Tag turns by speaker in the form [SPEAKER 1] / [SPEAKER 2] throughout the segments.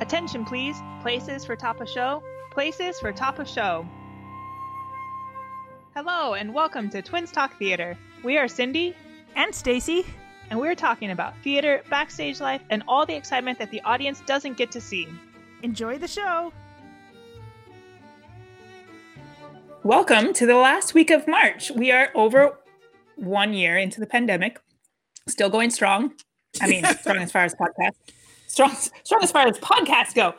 [SPEAKER 1] Attention, please. Places for top of show. Places for top of show. Hello, and welcome to Twins Talk Theater. We are Cindy
[SPEAKER 2] and Stacy,
[SPEAKER 1] and we're talking about theater, backstage life, and all the excitement that the audience doesn't get to see.
[SPEAKER 2] Enjoy the show.
[SPEAKER 1] Welcome to the last week of March. We are over one year into the pandemic, still going strong. I mean, strong as far as podcast, strong, strong as far as podcasts go.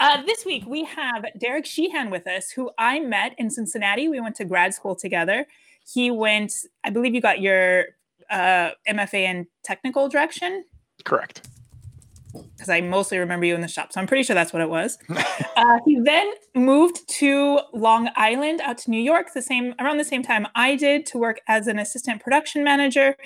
[SPEAKER 1] Uh, this week we have Derek Sheehan with us, who I met in Cincinnati. We went to grad school together. He went, I believe you got your uh, MFA in technical direction.
[SPEAKER 3] Correct
[SPEAKER 1] because I mostly remember you in the shop. So I'm pretty sure that's what it was. uh, he then moved to Long Island, out to New York, the same around the same time I did, to work as an assistant production manager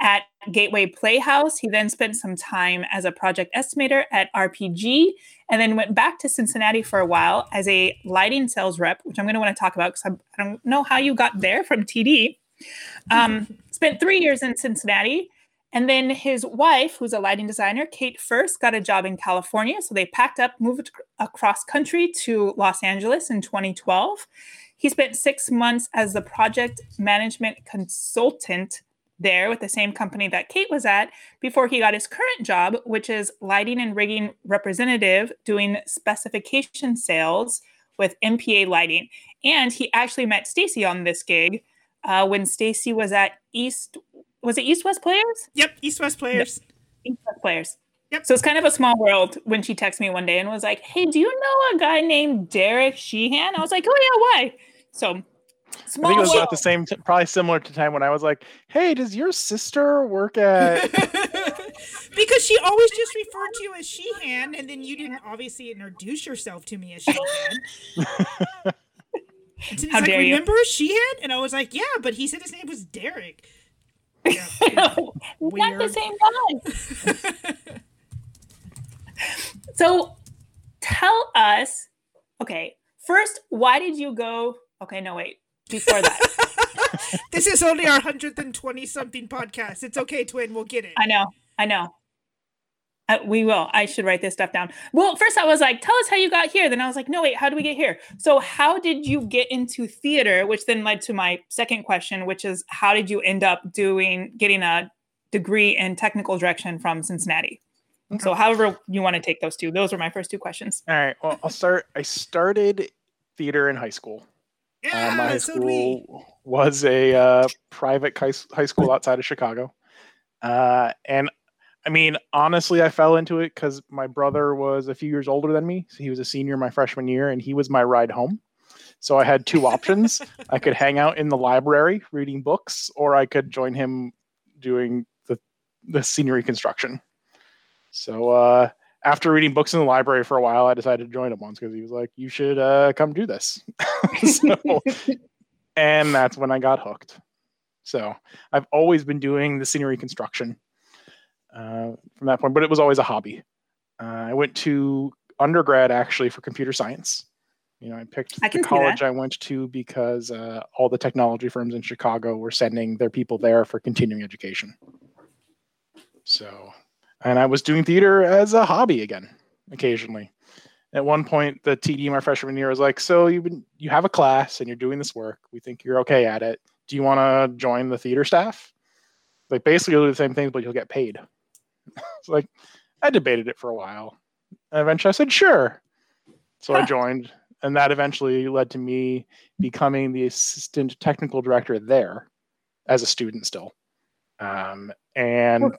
[SPEAKER 1] at Gateway Playhouse. He then spent some time as a project estimator at RPG, and then went back to Cincinnati for a while as a lighting sales rep, which I'm going to want to talk about because I don't know how you got there from TD. Um, spent three years in Cincinnati and then his wife, who's a lighting designer, Kate First, got a job in California. So they packed up, moved across country to Los Angeles in 2012. He spent six months as the project management consultant there with the same company that Kate was at before he got his current job, which is lighting and rigging representative doing specification sales with MPA Lighting. And he actually met Stacy on this gig uh, when Stacy was at East was it East West Players?
[SPEAKER 2] Yep, East West Players.
[SPEAKER 1] East West Players. Yep. So it's kind of a small world when she texted me one day and was like, "Hey, do you know a guy named Derek Sheehan?" I was like, "Oh yeah, why?" So
[SPEAKER 3] Small I think it was about the same, t- probably similar to time when I was like, "Hey, does your sister work at?"
[SPEAKER 2] because she always just referred to you as Sheehan, and then you didn't obviously introduce yourself to me as Sheehan. How like, dare Remember you? Sheehan? And I was like, "Yeah," but he said his name was Derek.
[SPEAKER 1] Yeah, Not the same guy. so tell us, okay, first, why did you go? Okay, no, wait, before that.
[SPEAKER 2] this is only our 120 something podcast. It's okay, twin. We'll get it.
[SPEAKER 1] I know. I know. Uh, we will. I should write this stuff down. Well, first I was like, tell us how you got here. Then I was like, no, wait, how do we get here? So, how did you get into theater? Which then led to my second question, which is, how did you end up doing, getting a degree in technical direction from Cincinnati? Okay. So, however you want to take those two, those were my first two questions.
[SPEAKER 3] All right. Well, I'll start. I started theater in high school.
[SPEAKER 2] Yeah, uh, my high so
[SPEAKER 3] school was a uh, private high school outside of Chicago. Uh, and I mean, honestly, I fell into it because my brother was a few years older than me. So he was a senior my freshman year, and he was my ride home. So I had two options. I could hang out in the library reading books, or I could join him doing the the scenery construction. So uh, after reading books in the library for a while, I decided to join him once because he was like, "You should uh, come do this." so, and that's when I got hooked. So I've always been doing the scenery construction uh, from that point, but it was always a hobby. Uh, I went to undergrad actually for computer science. You know, I picked I the college I went to because uh, all the technology firms in Chicago were sending their people there for continuing education. So, and I was doing theater as a hobby again, occasionally. At one point, the TD my freshman year was like, "So you you have a class and you're doing this work. We think you're okay at it. Do you want to join the theater staff? Like basically, you'll do the same things, but you'll get paid." It's like I debated it for a while. And eventually I said, sure. So. I joined, and that eventually led to me becoming the assistant technical director there as a student still. Um, and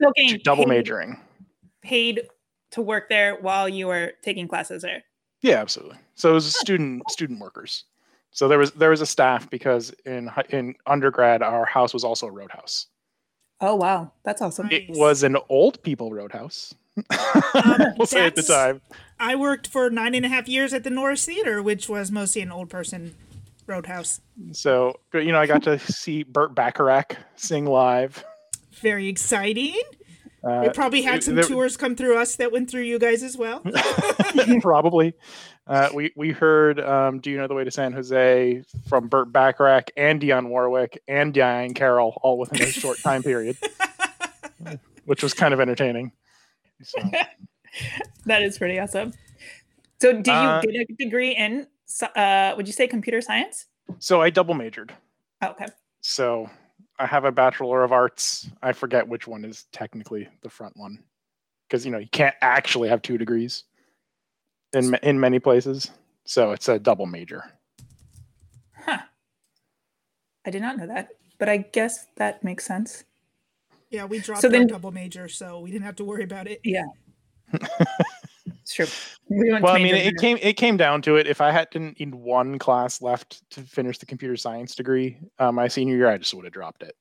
[SPEAKER 3] double paid, majoring.
[SPEAKER 1] Paid to work there while you were taking classes there.
[SPEAKER 3] Yeah, absolutely. So it was student student workers. So there was there was a staff because in in undergrad our house was also a roadhouse.
[SPEAKER 1] Oh wow, that's awesome.
[SPEAKER 3] It was an old people roadhouse. Um, we'll say at the time.
[SPEAKER 2] I worked for nine and a half years at the Norris Theater, which was mostly an old person roadhouse.
[SPEAKER 3] So, you know, I got to see Burt Bacharach sing live.
[SPEAKER 2] Very exciting. Uh, we probably had some there, tours come through us that went through you guys as well.
[SPEAKER 3] probably. Uh, we we heard um, "Do You Know the Way to San Jose" from Burt Bacharach and Dionne Warwick and Diahann Carroll all within a short time period, which was kind of entertaining. So.
[SPEAKER 1] that is pretty awesome. So, did you uh, get a degree in? Uh, would you say computer science?
[SPEAKER 3] So I double majored.
[SPEAKER 1] Oh, okay.
[SPEAKER 3] So I have a bachelor of arts. I forget which one is technically the front one, because you know you can't actually have two degrees in in many places. So it's a double major.
[SPEAKER 1] Huh. I did not know that, but I guess that makes sense.
[SPEAKER 2] Yeah, we dropped so then, our double major, so we didn't have to worry about it.
[SPEAKER 1] Yeah. it's true.
[SPEAKER 3] We well, I mean, it came it came down to it. If I hadn't in one class left to finish the computer science degree, uh, my senior year, I just would have dropped it.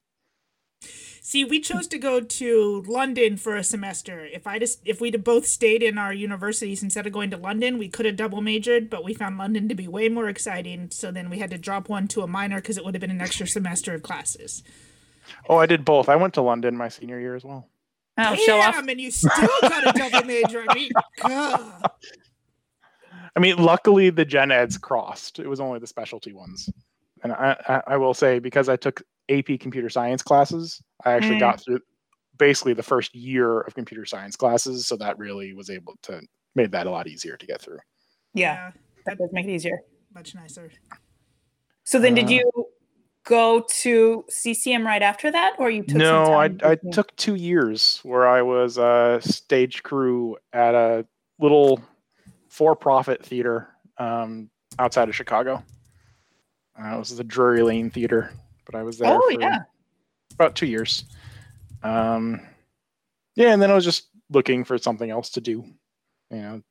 [SPEAKER 2] See, we chose to go to London for a semester. If I just if we'd have both stayed in our universities instead of going to London, we could have double majored, but we found London to be way more exciting. So then we had to drop one to a minor because it would have been an extra semester of classes.
[SPEAKER 3] Oh, I did both. I went to London my senior year as well.
[SPEAKER 1] Oh, show off.
[SPEAKER 2] and you still got a double major. I mean, God.
[SPEAKER 3] I mean, luckily the gen eds crossed. It was only the specialty ones. And I, I, I will say because I took AP computer science classes, I actually mm. got through basically the first year of computer science classes. So that really was able to made that a lot easier to get through.
[SPEAKER 1] Yeah, that does make it easier.
[SPEAKER 2] Much nicer.
[SPEAKER 1] So then, did uh, you go to CCM right after that, or you took?
[SPEAKER 3] No, I I took two years where I was a stage crew at a little for-profit theater um, outside of Chicago. Uh, it was the Drury Lane Theater, but I was there. Oh yeah, about two years. Um, yeah, and then I was just looking for something else to do, you know.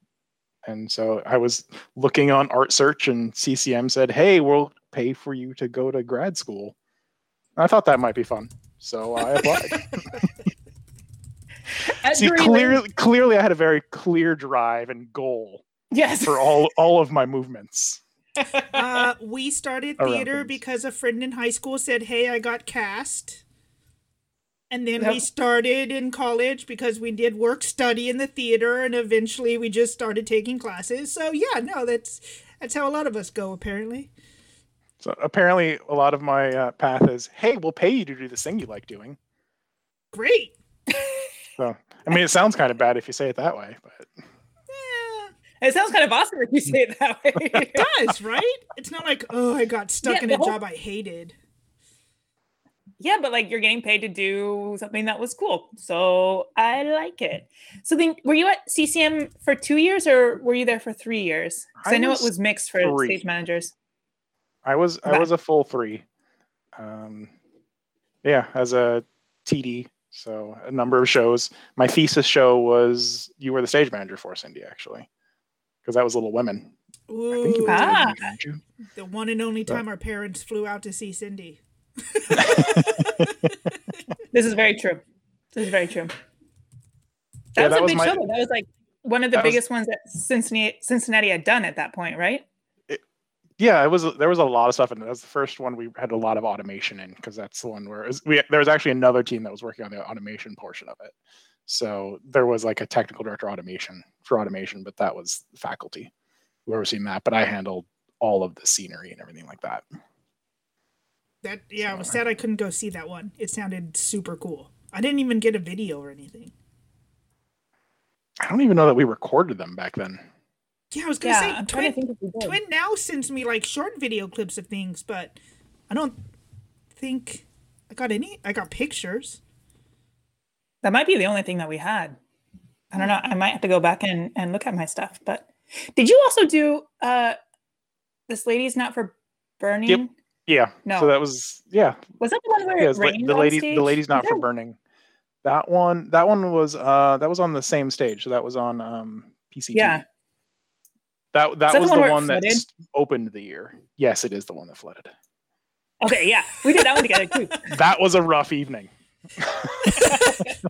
[SPEAKER 3] And so I was looking on Art Search, and CCM said, "Hey, we'll pay for you to go to grad school." I thought that might be fun, so I applied. See, clearly, clearly, I had a very clear drive and goal.
[SPEAKER 1] Yes.
[SPEAKER 3] For all all of my movements.
[SPEAKER 2] Uh, we started theater because a friend in high school said, "Hey, I got cast." And then yep. we started in college because we did work study in the theater and eventually we just started taking classes. So yeah, no, that's that's how a lot of us go apparently.
[SPEAKER 3] So apparently a lot of my uh, path is, "Hey, we'll pay you to do this thing you like doing."
[SPEAKER 2] Great.
[SPEAKER 3] so, I mean, it sounds kind of bad if you say it that way, but
[SPEAKER 1] it sounds kind of awesome if you say it that way.
[SPEAKER 2] it does, right? It's not like, oh, I got stuck yeah, in a whole... job I hated.
[SPEAKER 1] Yeah, but like you're getting paid to do something that was cool. So I like it. So then were you at CCM for two years or were you there for three years? Because I, I, know it was mixed for three. stage managers.
[SPEAKER 3] I was I was a full three. Um yeah, as a TD. So a number of shows. My thesis show was you were the stage manager for Cindy, actually because that was Little Women.
[SPEAKER 2] Ooh, ah. the one and only time our parents flew out to see Cindy.
[SPEAKER 1] this is very true. This is very true. That yeah, was that a was big my, show. That was like one of the biggest was, ones that Cincinnati Cincinnati had done at that point, right?
[SPEAKER 3] It, yeah, it was. There was a lot of stuff, and that was the first one we had a lot of automation in because that's the one where was, we, there was actually another team that was working on the automation portion of it. So there was like a technical director automation for automation, but that was faculty who overseen that. But I handled all of the scenery and everything like that.
[SPEAKER 2] That yeah, so, I was sad I couldn't go see that one. It sounded super cool. I didn't even get a video or anything.
[SPEAKER 3] I don't even know that we recorded them back then.
[SPEAKER 2] Yeah, I was gonna yeah, say Twin, to Twin now sends me like short video clips of things, but I don't think I got any. I got pictures.
[SPEAKER 1] That might be the only thing that we had. I don't know. I might have to go back and, and look at my stuff. But did you also do uh this lady's not for burning? Yep.
[SPEAKER 3] Yeah. No. So that was yeah.
[SPEAKER 1] Was that the one where yeah, it rained
[SPEAKER 3] the lady
[SPEAKER 1] the
[SPEAKER 3] lady's not for burning. That one that one was uh that was on the same stage. So that was on um PCT.
[SPEAKER 1] Yeah.
[SPEAKER 3] That that was the one, the one that opened the year. Yes, it is the one that flooded.
[SPEAKER 1] Okay, yeah. We did that one together too.
[SPEAKER 3] that was a rough evening.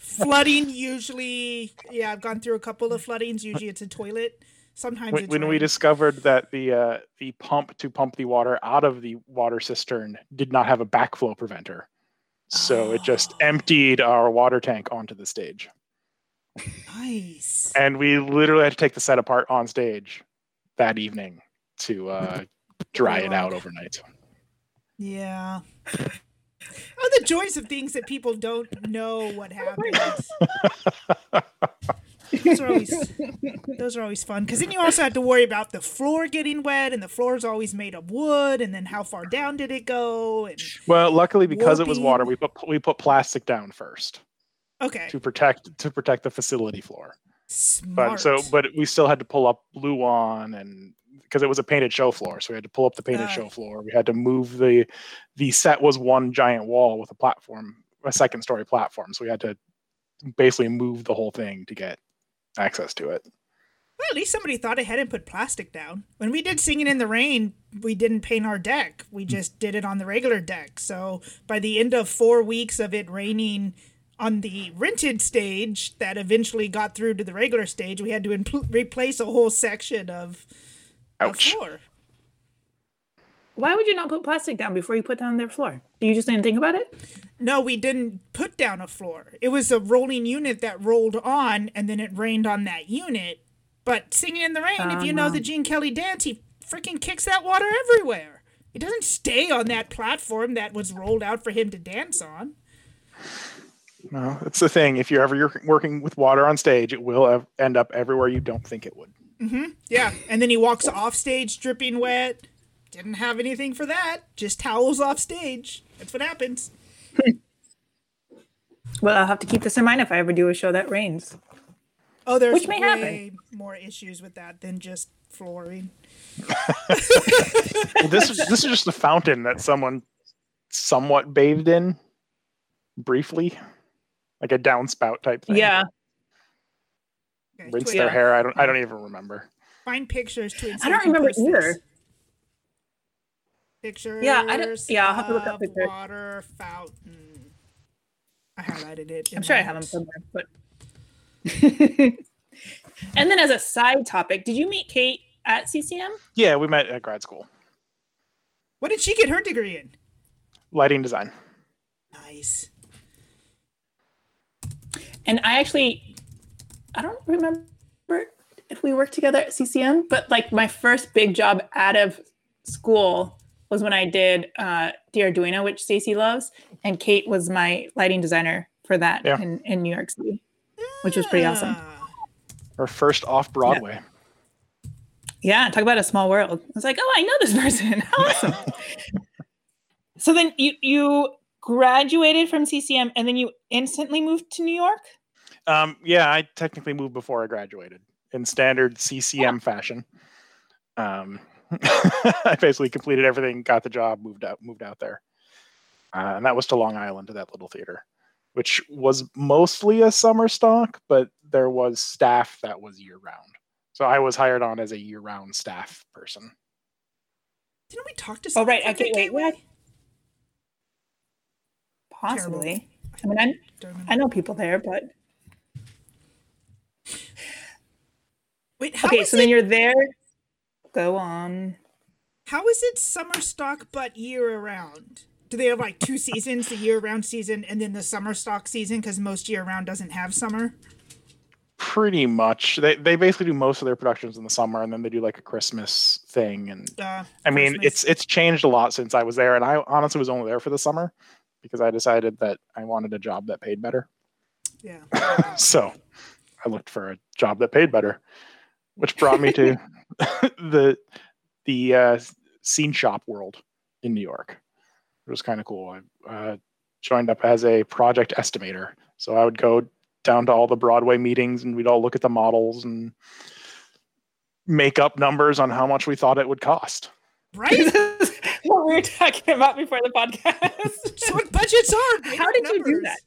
[SPEAKER 2] Flooding usually, yeah, I've gone through a couple of floodings. Usually, it's a toilet. Sometimes
[SPEAKER 3] when, when we discovered that the uh, the pump to pump the water out of the water cistern did not have a backflow preventer, so oh. it just oh. emptied our water tank onto the stage.
[SPEAKER 2] Nice.
[SPEAKER 3] And we literally had to take the set apart on stage that evening to uh, dry it out overnight.
[SPEAKER 2] Yeah. The joys of things that people don't know what happens. those are always those are always fun because then you also have to worry about the floor getting wet, and the floor is always made of wood, and then how far down did it go? And
[SPEAKER 3] well, luckily because warping. it was water, we put we put plastic down first.
[SPEAKER 2] Okay.
[SPEAKER 3] To protect to protect the facility floor.
[SPEAKER 2] Smart.
[SPEAKER 3] But so but we still had to pull up blue on and because it was a painted show floor, so we had to pull up the painted show floor. We had to move the the set was one giant wall with a platform, a second story platform, so we had to basically move the whole thing to get access to it.
[SPEAKER 2] Well, at least somebody thought ahead and put plastic down. When we did Singing in the Rain, we didn't paint our deck. We mm. just did it on the regular deck. So by the end of four weeks of it raining on the rented stage that eventually got through to the regular stage, we had to impl- replace a whole section of,
[SPEAKER 3] Ouch.
[SPEAKER 2] floor.
[SPEAKER 1] Why would you not put plastic down before you put down their floor? Do you just didn't think about it?
[SPEAKER 2] No, we didn't put down a floor. It was a rolling unit that rolled on and then it rained on that unit. But singing in the rain, if oh, you know the Gene Kelly dance, he freaking kicks that water everywhere. It doesn't stay on that platform that was rolled out for him to dance on.
[SPEAKER 3] No, it's the thing. If you're ever working with water on stage, it will end up everywhere you don't think it would.
[SPEAKER 2] Mm-hmm. Yeah, and then he walks off stage dripping wet didn't have anything for that. Just towels off stage. That's what happens.
[SPEAKER 1] well, I'll have to keep this in mind if I ever do a show that rains.
[SPEAKER 2] Oh, there's Which may way happen. more issues with that than just flooring.
[SPEAKER 3] well, this is this is just a fountain that someone somewhat bathed in briefly, like a downspout type thing.
[SPEAKER 1] Yeah.
[SPEAKER 3] Okay, Rinse their hair. I don't. I don't even remember.
[SPEAKER 2] Find pictures to.
[SPEAKER 1] I don't remember either.
[SPEAKER 2] Pictures.
[SPEAKER 1] Yeah, I don't. Yeah, I'll have to look up pictures.
[SPEAKER 2] Water fountain. I highlighted it.
[SPEAKER 1] I'm sure I have them somewhere, but. and then, as a side topic, did you meet Kate at CCM?
[SPEAKER 3] Yeah, we met at grad school.
[SPEAKER 2] What did she get her degree in?
[SPEAKER 3] Lighting design.
[SPEAKER 2] Nice.
[SPEAKER 1] And I actually, I don't remember if we worked together at CCM, but like my first big job out of school was when I did uh, the Arduino, which Stacy loves, and Kate was my lighting designer for that yeah. in, in New York City, which was pretty awesome.
[SPEAKER 3] Her first off Broadway.
[SPEAKER 1] Yeah. yeah, talk about a small world. I was like, oh, I know this person. awesome. so then you you graduated from CCM and then you instantly moved to New York.
[SPEAKER 3] Um, yeah, I technically moved before I graduated in standard CCM fashion. Um, I basically completed everything, got the job, moved out, moved out there, uh, and that was to Long Island to that little theater, which was mostly a summer stock, but there was staff that was year round. So I was hired on as a year round staff person.
[SPEAKER 2] Didn't we talk to?
[SPEAKER 1] Oh right, okay, wait, wait. Possibly. Terrible. I mean, I, I know people there, but
[SPEAKER 2] wait.
[SPEAKER 1] okay, so it? then you're there Go on.
[SPEAKER 2] How is it summer stock but year round? Do they have like two seasons, the year round season and then the summer stock season? Because most year round doesn't have summer.
[SPEAKER 3] Pretty much. They they basically do most of their productions in the summer and then they do like a Christmas thing. And uh, I mean it's it's changed a lot since I was there. And I honestly was only there for the summer because I decided that I wanted a job that paid better.
[SPEAKER 2] Yeah.
[SPEAKER 3] so I looked for a job that paid better, which brought me to the the uh, scene shop world in New York. It was kind of cool. I uh, joined up as a project estimator, so I would go down to all the Broadway meetings, and we'd all look at the models and make up numbers on how much we thought it would cost.
[SPEAKER 2] Right.
[SPEAKER 1] what we were talking about before the podcast.
[SPEAKER 2] so what budgets are?
[SPEAKER 1] How did numbers. you do that?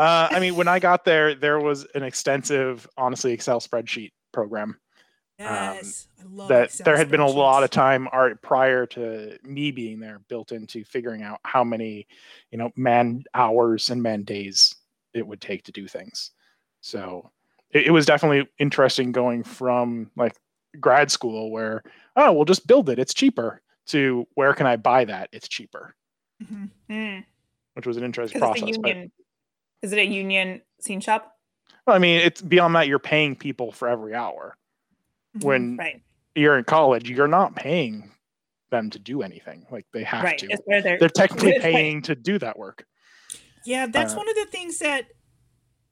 [SPEAKER 3] Uh, I mean, when I got there, there was an extensive, honestly, Excel spreadsheet program
[SPEAKER 2] um, yes,
[SPEAKER 3] um, that Excel there had been a lot of time art prior to me being there built into figuring out how many, you know, man hours and man days it would take to do things. So it, it was definitely interesting going from like grad school where oh we'll just build it it's cheaper to where can I buy that it's cheaper,
[SPEAKER 1] mm-hmm. mm.
[SPEAKER 3] which was an interesting process.
[SPEAKER 1] Union, but, is it a union scene shop?
[SPEAKER 3] Well, I mean, it's beyond that. You're paying people for every hour. Mm-hmm. when
[SPEAKER 1] right.
[SPEAKER 3] you're in college, you're not paying them to do anything. Like they have
[SPEAKER 1] right.
[SPEAKER 3] to.
[SPEAKER 1] They're,
[SPEAKER 3] they're, technically paying to do that work.
[SPEAKER 2] Yeah, that's uh, one of the things that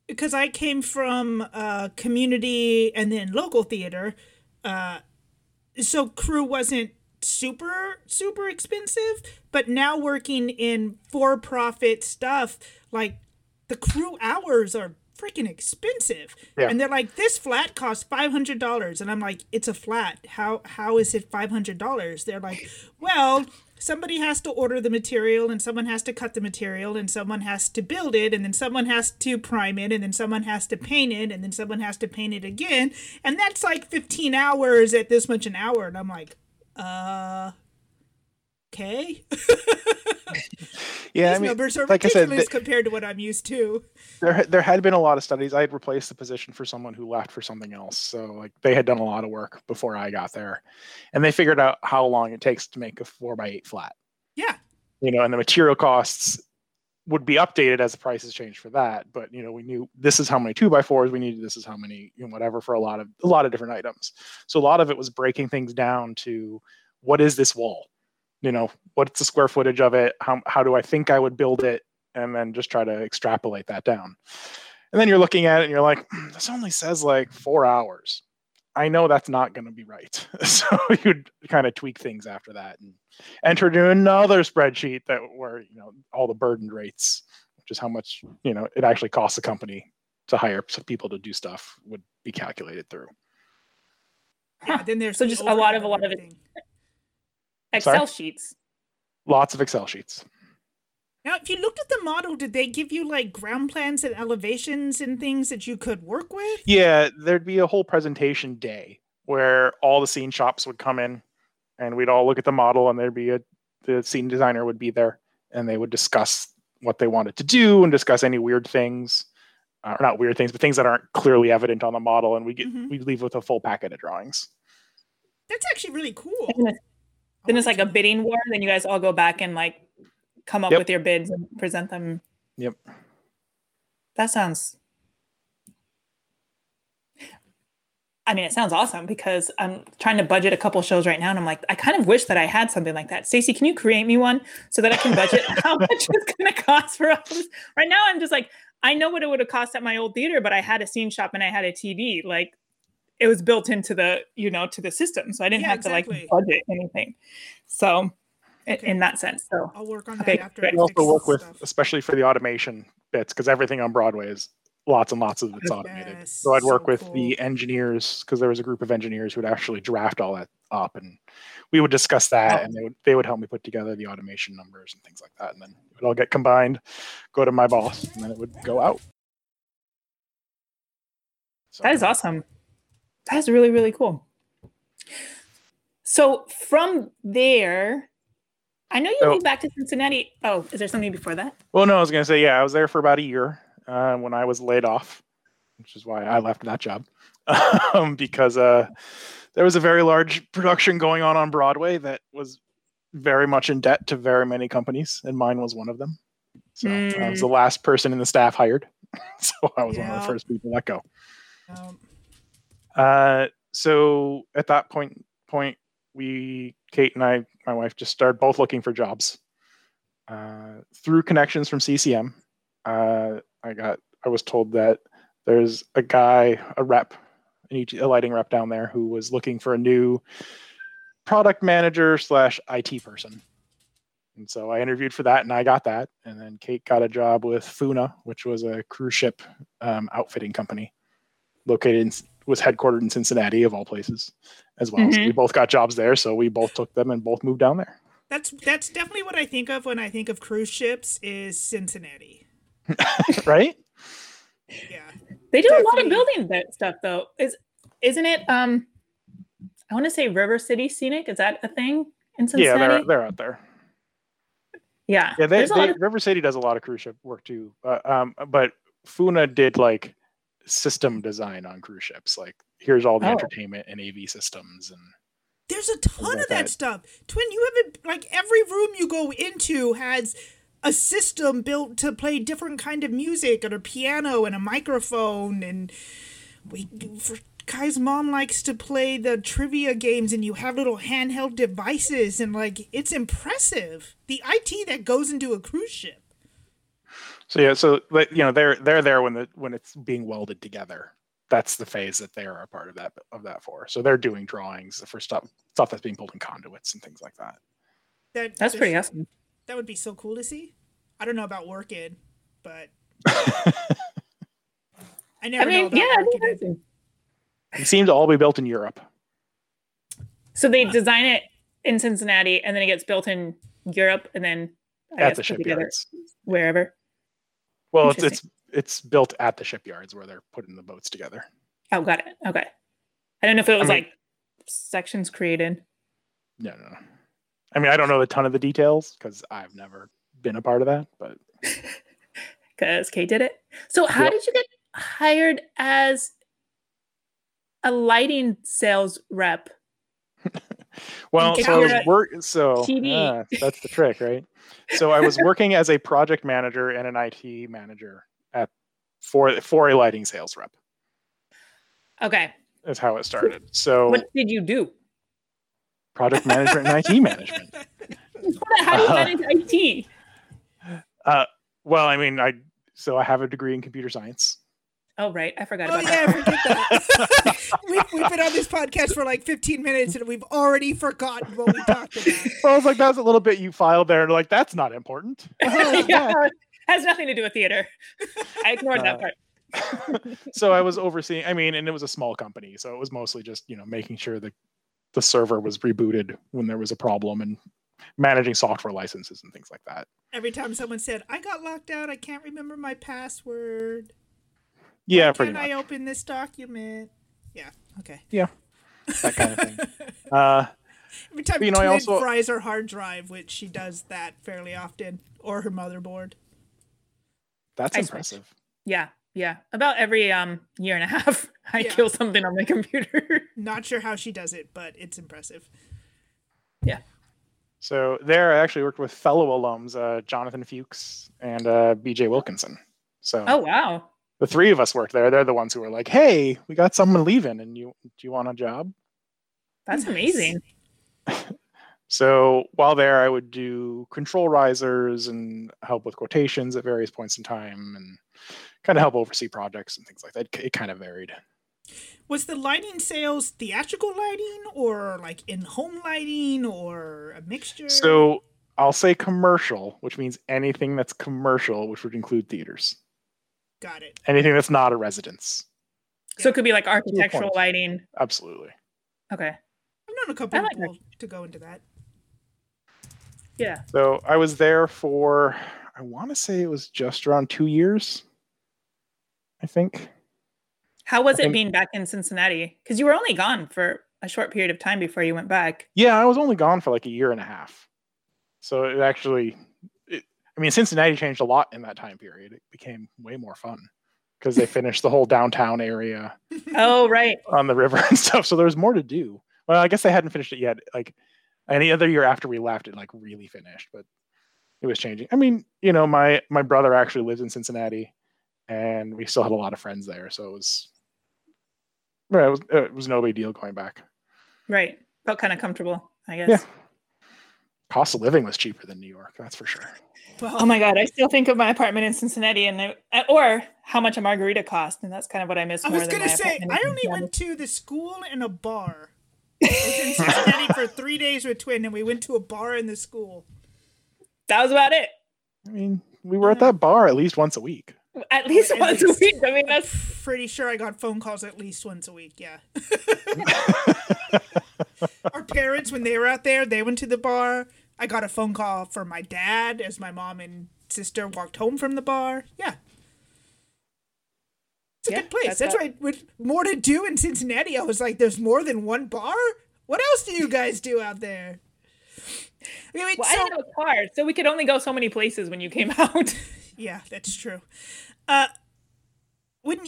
[SPEAKER 2] because I came from uh, community and then local theater, uh, so crew wasn't super super expensive. But now working in for profit stuff, like the crew hours are freaking expensive. Yeah. And they're like, this flat costs five hundred dollars, and I'm like, it's a flat. How how is it five hundred dollars? They're like, well, somebody has to order the material and someone has to cut the material and someone has to build it and then someone has to prime it and then someone has to paint it and then someone has to paint it again and that's like 15 hours at this much an hour and i'm like uh okay
[SPEAKER 3] yeah, These I mean, numbers are like ridiculous
[SPEAKER 2] I said, compared to what I'm used to.
[SPEAKER 3] There, there had been a lot of studies. I had replaced the position for someone who left for something else, so like they had done a lot of work before I got there, and they figured out how long it takes to make a four by eight flat.
[SPEAKER 2] Yeah,
[SPEAKER 3] you know, and the material costs would be updated as the prices change for that. But you know, we knew this is how many two by fours we needed. This is how many, you know, whatever for a lot of a lot of different items. So a lot of it was breaking things down to what is this wall you know what's the square footage of it? How, how do i think i would build it? And then just try to extrapolate that down. And then you're looking at it and you're like hmm, this only says like four hours. I know that's not going to be right. So you'd kind of tweak things after that and enter into another spreadsheet that where you know all the burden rates which is how much you know it actually costs the company to hire people to do stuff would be calculated through.
[SPEAKER 2] Yeah, then there's
[SPEAKER 1] so just a lot of a lot of it Excel Sorry? sheets.
[SPEAKER 3] Lots of Excel sheets.
[SPEAKER 2] Now, if you looked at the model, did they give you like ground plans and elevations and things that you could work with?
[SPEAKER 3] Yeah, there'd be a whole presentation day where all the scene shops would come in and we'd all look at the model and there'd be a the scene designer would be there and they would discuss what they wanted to do and discuss any weird things uh, or not weird things but things that aren't clearly evident on the model and we get mm-hmm. we leave with a full packet of drawings
[SPEAKER 2] that's actually really cool
[SPEAKER 1] then it's like a bidding war. Then you guys all go back and like come up yep. with your bids and present them.
[SPEAKER 3] Yep.
[SPEAKER 1] That sounds. I mean, it sounds awesome because I'm trying to budget a couple shows right now, and I'm like, I kind of wish that I had something like that. Stacy, can you create me one so that I can budget how much it's going to cost for us? Right now, I'm just like, I know what it would have cost at my old theater, but I had a scene shop and I had a TD. Like, it was built into the you know to the system so i didn't yeah, have exactly. to like budget anything so okay. in that sense so
[SPEAKER 2] i'll work on that okay, after
[SPEAKER 3] i also work with stuff. especially for the automation bits because everything on broadway is lots and lots of it's automated yes, so i'd work so with cool. the engineers because there was a group of engineers who would actually draft all that up and we would discuss that oh. and they would they would help me put together the automation numbers and things like that and then it would all get combined go to my boss and then it would go out
[SPEAKER 1] so, that is awesome that's really, really cool. So from there, I know you so, moved back to Cincinnati. Oh, is there something before that?
[SPEAKER 3] Well, no, I was going to say, yeah, I was there for about a year uh, when I was laid off, which is why I left that job um, because uh, there was a very large production going on on Broadway that was very much in debt to very many companies, and mine was one of them. So mm. I was the mm. last person in the staff hired. so I was yeah. one of the first people let go. Um, uh, so at that point, point we, Kate and I, my wife, just started both looking for jobs. Uh, through connections from CCM, uh, I got, I was told that there's a guy, a rep, an a lighting rep down there who was looking for a new product manager slash IT person. And so I interviewed for that and I got that. And then Kate got a job with Funa, which was a cruise ship um, outfitting company located in was headquartered in Cincinnati, of all places, as well. Mm-hmm. So we both got jobs there, so we both took them and both moved down there.
[SPEAKER 2] That's that's definitely what I think of when I think of cruise ships is Cincinnati.
[SPEAKER 3] right?
[SPEAKER 2] Yeah.
[SPEAKER 1] They do definitely. a lot of building that stuff though. Is isn't it um I want to say River City Scenic, is that a thing in Cincinnati?
[SPEAKER 3] Yeah, they're they're out there.
[SPEAKER 1] Yeah.
[SPEAKER 3] Yeah, they, they of... River City does a lot of cruise ship work too. Uh, um, but Funa did like system design on cruise ships. Like here's all the oh. entertainment and AV systems and
[SPEAKER 2] there's a ton of that, that stuff. Twin, you haven't like every room you go into has a system built to play different kind of music and a piano and a microphone and we for Kai's mom likes to play the trivia games and you have little handheld devices and like it's impressive. The IT that goes into a cruise ship.
[SPEAKER 3] So yeah, so you know they're they're there when the when it's being welded together. That's the phase that they are a part of that of that for. So they're doing drawings for stuff stuff that's being pulled in conduits and things like that.
[SPEAKER 2] That
[SPEAKER 1] that's pretty awesome.
[SPEAKER 2] That would be so cool to see. I don't know about working, but I never I mean, know about yeah,
[SPEAKER 3] It seems to all be built in Europe.
[SPEAKER 1] So they design it in Cincinnati, and then it gets built in Europe, and then
[SPEAKER 3] I at the shipyards,
[SPEAKER 1] wherever.
[SPEAKER 3] Well, it's, it's it's built at the shipyards where they're putting the boats together.
[SPEAKER 1] Oh, got it. Okay. I don't know if it was I mean, like sections created.
[SPEAKER 3] No, no, no. I mean, I don't know a ton of the details because I've never been a part of that, but
[SPEAKER 1] because Kate did it. So, how yep. did you get hired as a lighting sales rep?
[SPEAKER 3] well, so I was work. So uh, that's the trick, right? So I was working as a project manager and an IT manager at for for a lighting sales rep.
[SPEAKER 1] Okay.
[SPEAKER 3] That's how it started. So
[SPEAKER 1] what did you do?
[SPEAKER 3] Project management and IT management.
[SPEAKER 1] How do you uh, manage IT?
[SPEAKER 3] Uh, well, I mean, I so I have a degree in computer science.
[SPEAKER 1] Oh right, I forgot.
[SPEAKER 2] Oh yeah,
[SPEAKER 1] that.
[SPEAKER 2] I forget that. we've, we've been on this podcast for like 15 minutes and we've already forgotten what we talked about.
[SPEAKER 3] Well, I was like, that's a little bit you filed there, and like that's not important.
[SPEAKER 1] Oh, yeah, has nothing to do with theater. I ignored uh, that
[SPEAKER 3] part. so I was overseeing. I mean, and it was a small company, so it was mostly just you know making sure the the server was rebooted when there was a problem and managing software licenses and things like that.
[SPEAKER 2] Every time someone said, "I got locked out, I can't remember my password."
[SPEAKER 3] Yeah,
[SPEAKER 2] Why
[SPEAKER 3] pretty
[SPEAKER 2] can
[SPEAKER 3] much.
[SPEAKER 2] I open this document? Yeah. Okay.
[SPEAKER 3] Yeah. That kind of thing. uh,
[SPEAKER 2] Every time you know, I also fries her hard drive, which she does that fairly often, or her motherboard.
[SPEAKER 3] That's I impressive. Switch.
[SPEAKER 1] Yeah, yeah. About every um year and a half, I yeah. kill something on my computer.
[SPEAKER 2] Not sure how she does it, but it's impressive.
[SPEAKER 1] Yeah.
[SPEAKER 3] So there, I actually worked with fellow alums, uh, Jonathan Fuchs and uh, B.J. Wilkinson. So.
[SPEAKER 1] Oh wow
[SPEAKER 3] the three of us work there. They're the ones who were like, "Hey, we got someone leaving, and you do you want a job?"
[SPEAKER 1] That's amazing.
[SPEAKER 3] so while there, I would do control risers and help with quotations at various points in time, and kind of help oversee projects and things like that. It kind of varied.
[SPEAKER 2] Was the lighting sales theatrical lighting or like in home lighting or a mixture?
[SPEAKER 3] So I'll say commercial, which means anything that's commercial, which would include theaters.
[SPEAKER 2] Got it.
[SPEAKER 3] Anything that's not a residence.
[SPEAKER 1] So it could be like architectural lighting.
[SPEAKER 3] Absolutely.
[SPEAKER 1] Okay.
[SPEAKER 2] I've known a couple like people that. to go into that.
[SPEAKER 1] Yeah.
[SPEAKER 3] So I was there for I want to say it was just around two years. I think.
[SPEAKER 1] How was I it think... being back in Cincinnati? Because you were only gone for a short period of time before you went back.
[SPEAKER 3] Yeah, I was only gone for like a year and a half. So it actually I mean, Cincinnati changed a lot in that time period. It became way more fun because they finished the whole downtown area.
[SPEAKER 1] Oh, right.
[SPEAKER 3] On the river and stuff. So there's more to do. Well, I guess they hadn't finished it yet. Like any other year after we left, it like really finished, but it was changing. I mean, you know, my my brother actually lives in Cincinnati, and we still had a lot of friends there, so it was, it was it was no big deal going back.
[SPEAKER 1] Right. Felt kind of comfortable, I guess.
[SPEAKER 3] Yeah. Cost of living was cheaper than New York, that's for sure.
[SPEAKER 1] Well, oh my god, I still think of my apartment in Cincinnati and I, uh, or how much a margarita cost, and that's kind of what I miss.
[SPEAKER 2] I was gonna say I only went to the school and a bar. I was in Cincinnati for three days with Twin, and we went to a bar in the school.
[SPEAKER 1] That was about it.
[SPEAKER 3] I mean, we were at that bar at least once a week.
[SPEAKER 1] At least at once least, a week. I mean, that's
[SPEAKER 2] pretty sure I got phone calls at least once a week. Yeah. Our parents, when they were out there, they went to the bar. I got a phone call from my dad as my mom and sister walked home from the bar. Yeah. It's a yeah, good place. That's, that's right. With more to do in Cincinnati, I was like, there's more than one bar? What else do you guys do out there?
[SPEAKER 1] I, mean, well, so, I didn't have a car, so we could only go so many places when you came out.
[SPEAKER 2] yeah, that's true. Uh, when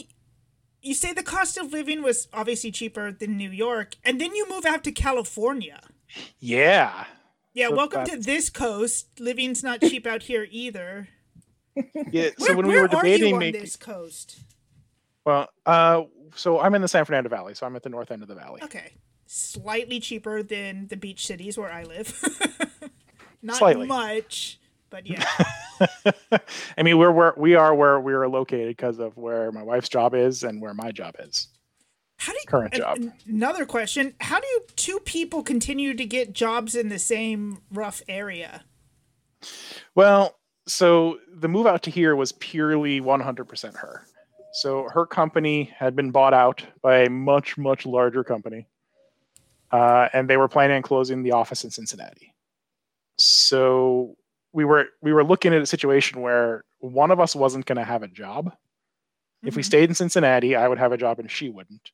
[SPEAKER 2] you say the cost of living was obviously cheaper than New York, and then you move out to California.
[SPEAKER 3] Yeah,
[SPEAKER 2] yeah, so welcome to this coast. Living's not cheap out here either.
[SPEAKER 3] Yeah, so where, when we were debating
[SPEAKER 2] making this coast.
[SPEAKER 3] Well, uh, so I'm in the San Fernando Valley, so I'm at the north end of the valley.
[SPEAKER 2] Okay, slightly cheaper than the beach cities where I live. not
[SPEAKER 3] Slightly.
[SPEAKER 2] much, but yeah.
[SPEAKER 3] I mean, we're where we are where we are located because of where my wife's job is and where my job is.
[SPEAKER 2] How do you,
[SPEAKER 3] current job?
[SPEAKER 2] Another question: How do you, two people continue to get jobs in the same rough area?
[SPEAKER 3] Well, so the move out to here was purely 100% her. So her company had been bought out by a much much larger company, uh, and they were planning on closing the office in Cincinnati. So we were we were looking at a situation where one of us wasn't going to have a job. Mm-hmm. If we mm-hmm. stayed in Cincinnati, I would have a job and she wouldn't.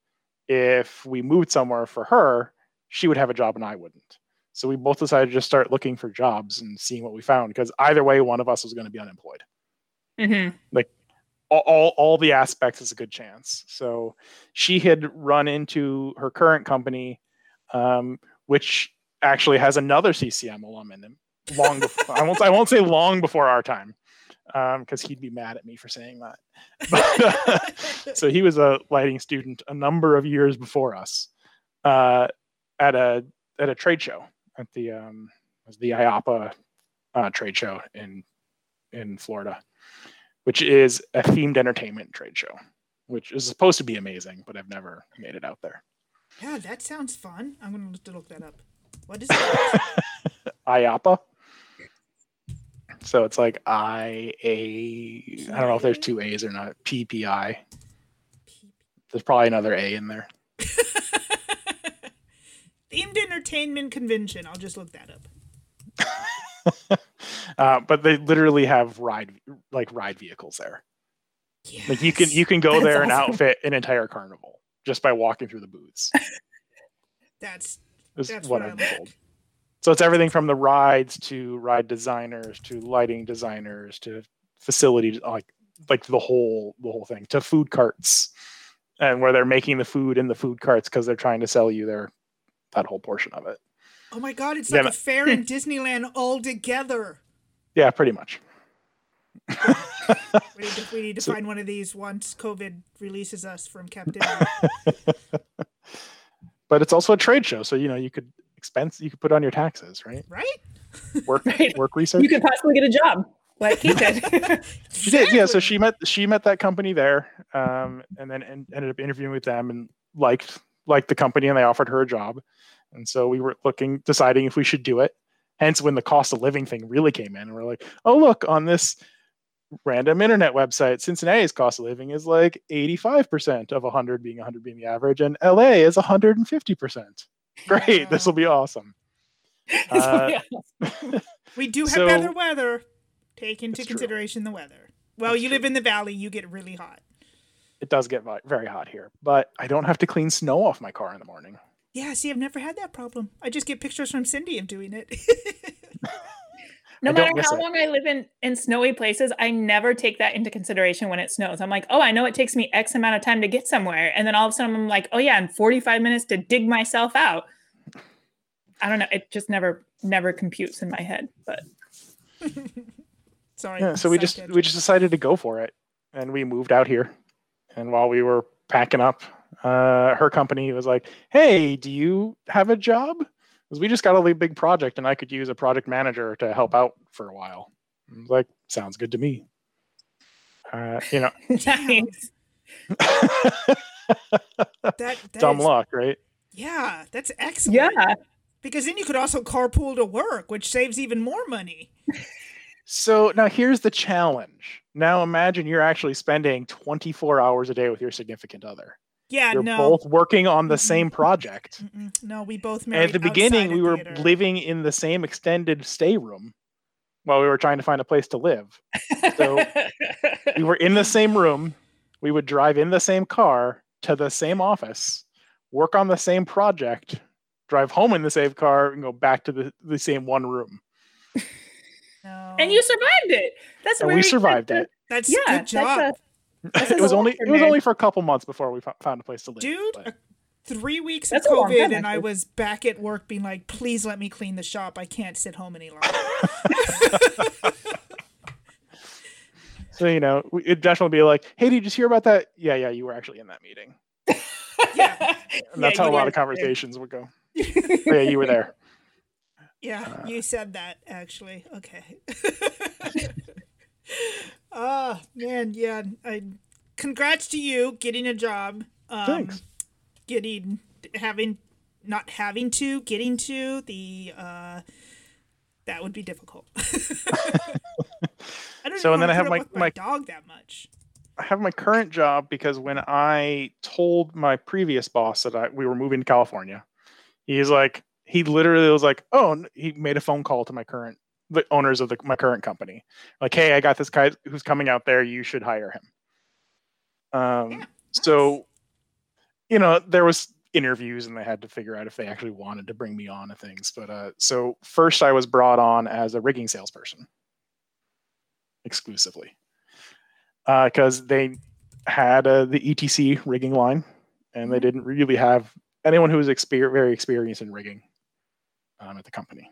[SPEAKER 3] If we moved somewhere for her, she would have a job and I wouldn't. So we both decided to just start looking for jobs and seeing what we found because either way, one of us was going to be unemployed.
[SPEAKER 1] Mm-hmm.
[SPEAKER 3] Like all, all, all the aspects is a good chance. So she had run into her current company, um, which actually has another CCM alum in them long before, I won't I won't say long before our time because um, he'd be mad at me for saying that. But, uh, so he was a lighting student a number of years before us uh, at a at a trade show at the um, was the IAAPA uh, trade show in in Florida, which is a themed entertainment trade show, which is supposed to be amazing, but I've never made it out there.
[SPEAKER 2] Yeah, that sounds fun. I'm gonna look that up. What is it?
[SPEAKER 3] IAAPA. So it's like I A. I don't know if there's two A's or not. PPI. There's probably another A in there.
[SPEAKER 2] Themed entertainment convention. I'll just look that
[SPEAKER 3] up. uh, but they literally have ride like ride vehicles there. Yes. Like you can you can go That's there awesome. and outfit an entire carnival just by walking through the booths.
[SPEAKER 2] That's that's what, what I'm told.
[SPEAKER 3] So it's everything from the rides to ride designers to lighting designers to facilities like like the whole the whole thing to food carts and where they're making the food in the food carts because they're trying to sell you their that whole portion of it.
[SPEAKER 2] Oh my god, it's yeah, like a fair in Disneyland all together.
[SPEAKER 3] Yeah, pretty much.
[SPEAKER 2] we need to, we need to so, find one of these once COVID releases us from captivity.
[SPEAKER 3] but it's also a trade show, so you know you could expense you could put on your taxes, right?
[SPEAKER 2] Right.
[SPEAKER 3] Work right. work research.
[SPEAKER 1] You could possibly get a job. Like he did.
[SPEAKER 3] she did, yeah. So she met she met that company there, um, and then and ended up interviewing with them and liked liked the company, and they offered her a job. And so we were looking, deciding if we should do it. Hence, when the cost of living thing really came in, and we're like, oh look, on this random internet website, Cincinnati's cost of living is like 85% of 100 being 100 being the average, and LA is 150%. Great. This will be awesome. Uh,
[SPEAKER 2] we do have so, better weather. Take into consideration true. the weather. Well, you live in the valley, you get really hot.
[SPEAKER 3] It does get very hot here, but I don't have to clean snow off my car in the morning.
[SPEAKER 2] Yeah, see, I've never had that problem. I just get pictures from Cindy of doing it.
[SPEAKER 1] No matter how it. long I live in in snowy places, I never take that into consideration when it snows. I'm like, oh, I know it takes me X amount of time to get somewhere, and then all of a sudden I'm like, oh yeah, in 45 minutes to dig myself out. I don't know. It just never never computes in my head. But
[SPEAKER 2] sorry.
[SPEAKER 3] Yeah, so we just we just decided to go for it, and we moved out here. And while we were packing up, uh, her company was like, "Hey, do you have a job?" Because we just got a big project, and I could use a project manager to help out for a while. like, sounds good to me. Uh, you know,
[SPEAKER 1] nice.
[SPEAKER 2] that, that
[SPEAKER 3] dumb is, luck, right?
[SPEAKER 2] Yeah, that's excellent.
[SPEAKER 1] Yeah,
[SPEAKER 2] because then you could also carpool to work, which saves even more money.
[SPEAKER 3] So now here's the challenge. Now imagine you're actually spending 24 hours a day with your significant other.
[SPEAKER 2] Yeah,
[SPEAKER 3] you're
[SPEAKER 2] no.
[SPEAKER 3] both working on the mm same project.
[SPEAKER 2] Mm-mm. No, we both married.
[SPEAKER 3] At the beginning, we were theater. living in the same extended stay room while we were trying to find a place to live. So we were in the same room. We would drive in the same car to the same office, work on the same project, drive home in the same car, and go back to the, the same one room.
[SPEAKER 2] No.
[SPEAKER 1] And you survived it. That's
[SPEAKER 3] and we survived
[SPEAKER 2] it. That's yeah. Good job.
[SPEAKER 3] That's a, it was only it was only for a couple months before we found a place to live.
[SPEAKER 2] Dude, three weeks of COVID, time, and I was back at work, being like, "Please let me clean the shop. I can't sit home any longer."
[SPEAKER 3] so you know, it'd definitely be like, "Hey, did you just hear about that?" Yeah, yeah, you were actually in that meeting.
[SPEAKER 2] yeah,
[SPEAKER 3] and that's yeah, how a lot of conversations there. would go. yeah, you were there.
[SPEAKER 2] Yeah, uh, you said that actually. Okay. Oh man, yeah. I congrats to you getting a job.
[SPEAKER 3] Um, Thanks.
[SPEAKER 2] Getting having not having to getting to the uh that would be difficult. I don't so and then I have my, my, my dog that much.
[SPEAKER 3] I have my current job because when I told my previous boss that I we were moving to California, he's like he literally was like, "Oh," he made a phone call to my current the owners of the, my current company, like, "Hey, I got this guy who's coming out there. You should hire him." Um, yeah, nice. so you know there was interviews and they had to figure out if they actually wanted to bring me on to things. But uh, so first I was brought on as a rigging salesperson exclusively because uh, they had uh, the ETC rigging line and they mm-hmm. didn't really have anyone who was exper- very experienced in rigging um, at the company.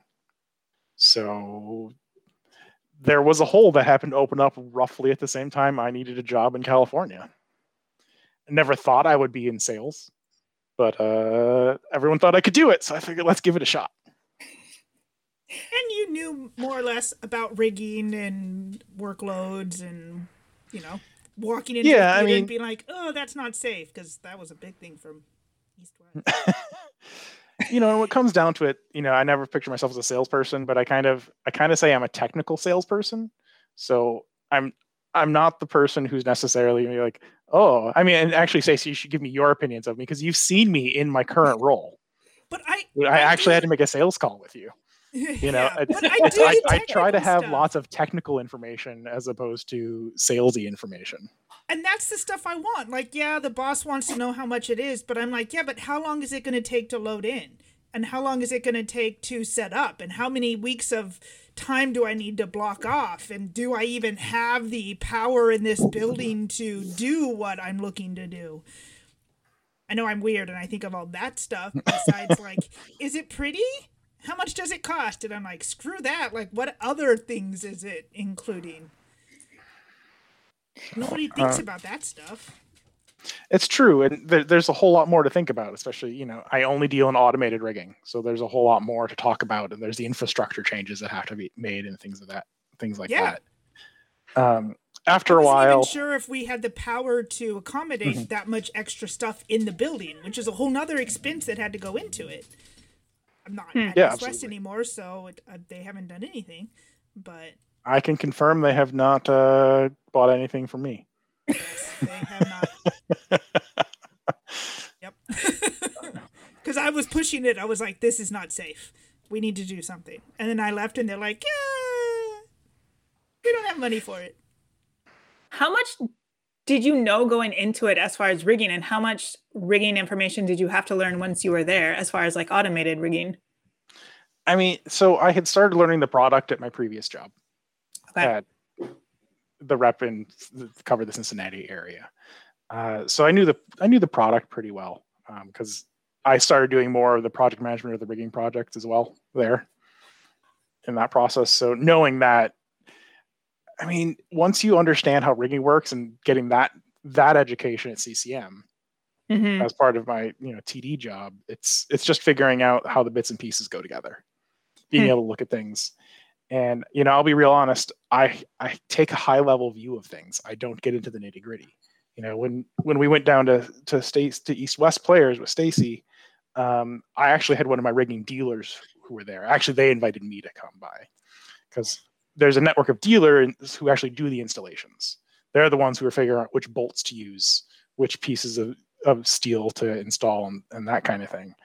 [SPEAKER 3] So there was a hole that happened to open up roughly at the same time I needed a job in California. I never thought I would be in sales but uh, everyone thought I could do it, so I figured let's give it a shot.
[SPEAKER 2] And you knew more or less about rigging and workloads, and you know, walking into yeah, I mean, and being like, "Oh, that's not safe," because that was a big thing from East West.
[SPEAKER 3] you know, when it comes down to it, you know, I never picture myself as a salesperson, but I kind of, I kind of say I'm a technical salesperson. So I'm, I'm not the person who's necessarily like, oh, I mean, and actually, Stacey, you should give me your opinions of me because you've seen me in my current role.
[SPEAKER 2] But I,
[SPEAKER 3] I, I actually do. had to make a sales call with you. You know, yeah, it's, I, it's, I, I, try to have
[SPEAKER 2] stuff.
[SPEAKER 3] lots of technical information as opposed to salesy information.
[SPEAKER 2] And that's the stuff I want. Like, yeah, the boss wants to know how much it is, but I'm like, yeah, but how long is it going to take to load in? And how long is it going to take to set up? And how many weeks of time do I need to block off? And do I even have the power in this building to do what I'm looking to do? I know I'm weird and I think of all that stuff. Besides, like, is it pretty? How much does it cost? And I'm like, screw that. Like, what other things is it including? Nobody thinks uh, about that stuff.
[SPEAKER 3] It's true, and th- there's a whole lot more to think about. Especially, you know, I only deal in automated rigging, so there's a whole lot more to talk about, and there's the infrastructure changes that have to be made and things of that, things like yeah. that. Um, after a while,
[SPEAKER 2] sure if we had the power to accommodate mm-hmm. that much extra stuff in the building, which is a whole nother expense that had to go into it. I'm not hmm. at yeah, West anymore, so it, uh, they haven't done anything. But
[SPEAKER 3] I can confirm they have not uh, bought anything from me.
[SPEAKER 2] Yes, they have not. yep. Because I was pushing it. I was like, this is not safe. We need to do something. And then I left and they're like, yeah, we don't have money for it.
[SPEAKER 1] How much did you know going into it as far as rigging and how much rigging information did you have to learn once you were there as far as like automated rigging?
[SPEAKER 3] I mean, so I had started learning the product at my previous job. Okay. At the rep and cover the Cincinnati area. Uh, so I knew the I knew the product pretty well because um, I started doing more of the project management of the rigging project as well there in that process. So knowing that, I mean, once you understand how rigging works and getting that that education at CCM mm-hmm. as part of my you know TD job, it's it's just figuring out how the bits and pieces go together, being hmm. able to look at things and you know i'll be real honest i i take a high level view of things. I don't get into the nitty gritty. You know when when we went down to to states to east west players with stacy um, i actually had one of my rigging dealers who were there. Actually they invited me to come by because there's a network of dealers who actually do the installations. They're the ones who are figuring out which bolts to use which pieces of, of steel to install and, and that kind of thing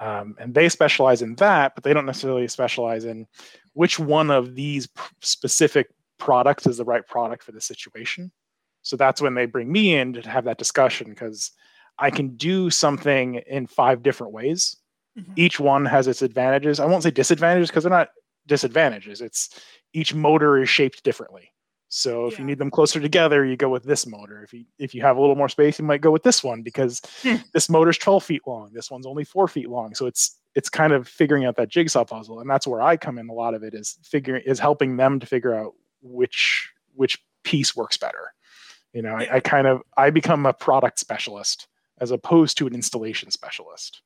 [SPEAKER 3] um, and they specialize in that, but they don't necessarily specialize in which one of these p- specific products is the right product for the situation. So that's when they bring me in to have that discussion because I can do something in five different ways. Mm-hmm. Each one has its advantages. I won't say disadvantages because they're not disadvantages. It's each motor is shaped differently. So if yeah. you need them closer together, you go with this motor. If you if you have a little more space, you might go with this one because hmm. this motor's 12 feet long. This one's only four feet long. So it's it's kind of figuring out that jigsaw puzzle. And that's where I come in. A lot of it is figuring is helping them to figure out which which piece works better. You know. I, I kind of I become a product specialist as opposed to an installation specialist.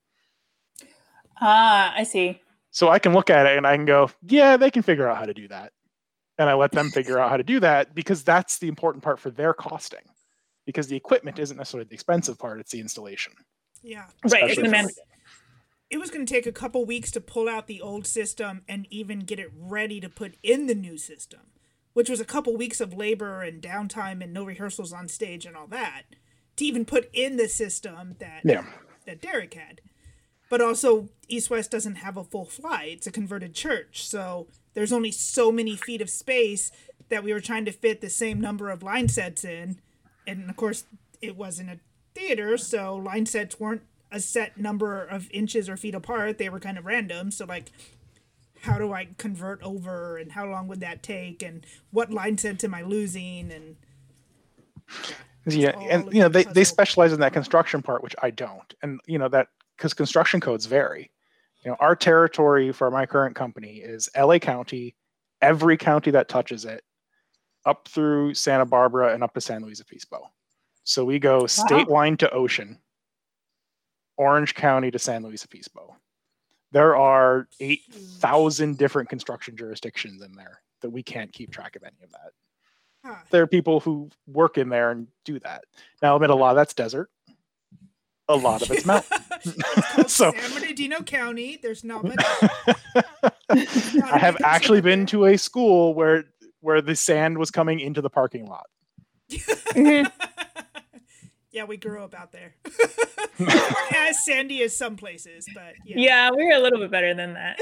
[SPEAKER 1] Ah, I see.
[SPEAKER 3] So I can look at it and I can go, yeah, they can figure out how to do that. And I let them figure out how to do that because that's the important part for their costing. Because the equipment isn't necessarily the expensive part, it's the installation.
[SPEAKER 2] Yeah.
[SPEAKER 1] Right. It's man-
[SPEAKER 2] it was going to take a couple weeks to pull out the old system and even get it ready to put in the new system, which was a couple weeks of labor and downtime and no rehearsals on stage and all that to even put in the system that
[SPEAKER 3] yeah.
[SPEAKER 2] that Derek had. But also, East West doesn't have a full fly. It's a converted church. So there's only so many feet of space that we were trying to fit the same number of line sets in. And of course, it wasn't a theater, so line sets weren't a set number of inches or feet apart. They were kind of random. So, like, how do I convert over and how long would that take and what line sets am I losing? And
[SPEAKER 3] yeah, yeah and you know, they, they specialize in that construction part, which I don't. And, you know, that because construction codes vary. You know, our territory for my current company is LA County, every county that touches it, up through Santa Barbara and up to San Luis Obispo. So we go state line to ocean, Orange County to San Luis Obispo. There are 8,000 different construction jurisdictions in there that we can't keep track of any of that. Huh. There are people who work in there and do that. Now, I admit a lot of that's desert a lot of it's mountain.
[SPEAKER 2] so San Bernardino County, there's not much.
[SPEAKER 3] I have actually been to a school where where the sand was coming into the parking lot.
[SPEAKER 2] yeah, we grew up out there. as sandy as some places, but yeah.
[SPEAKER 1] Yeah, we're a little bit better than that.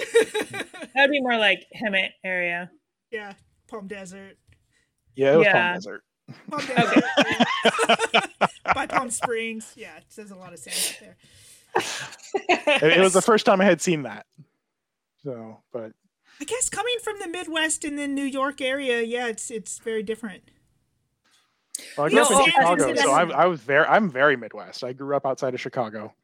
[SPEAKER 1] That'd be more like Hemet area.
[SPEAKER 2] Yeah, Palm Desert.
[SPEAKER 3] Yeah, it was yeah. Palm Desert.
[SPEAKER 2] Palm Desert. By Palm Springs. Yeah, it says a lot of sand out
[SPEAKER 3] there. it was the first time I had seen that. So, but
[SPEAKER 2] I guess coming from the Midwest and the New York area, yeah, it's it's very different.
[SPEAKER 3] Well, I grew up in Chicago, so I, I was very I'm very Midwest. I grew up outside of Chicago.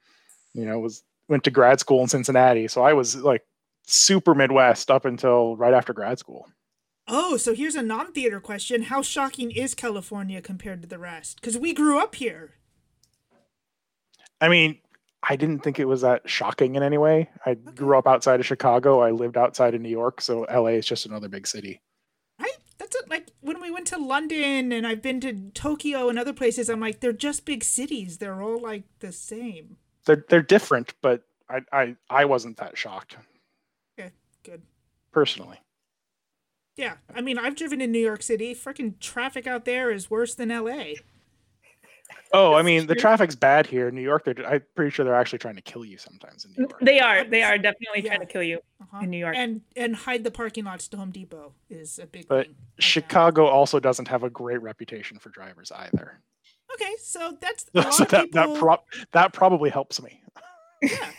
[SPEAKER 3] You know, was went to grad school in Cincinnati, so I was like super Midwest up until right after grad school.
[SPEAKER 2] Oh, so here's a non theater question. How shocking is California compared to the rest? Because we grew up here.
[SPEAKER 3] I mean, I didn't think it was that shocking in any way. I okay. grew up outside of Chicago. I lived outside of New York, so LA is just another big city.
[SPEAKER 2] Right? That's it. Like when we went to London and I've been to Tokyo and other places, I'm like, they're just big cities. They're all like the same.
[SPEAKER 3] They're they're different, but I I, I wasn't that shocked.
[SPEAKER 2] Okay, good.
[SPEAKER 3] Personally.
[SPEAKER 2] Yeah, I mean, I've driven in New York City. Freaking traffic out there is worse than LA.
[SPEAKER 3] Oh, I mean, the traffic's bad here in New York. They're, I'm pretty sure they're actually trying to kill you sometimes in New York.
[SPEAKER 1] They are. They are definitely yeah. trying to kill you uh-huh. in New York.
[SPEAKER 2] And and hide the parking lots to Home Depot is a big.
[SPEAKER 3] But Chicago also doesn't have a great reputation for drivers either.
[SPEAKER 2] Okay, so that's
[SPEAKER 3] so that people... that, pro- that probably helps me.
[SPEAKER 2] Yeah.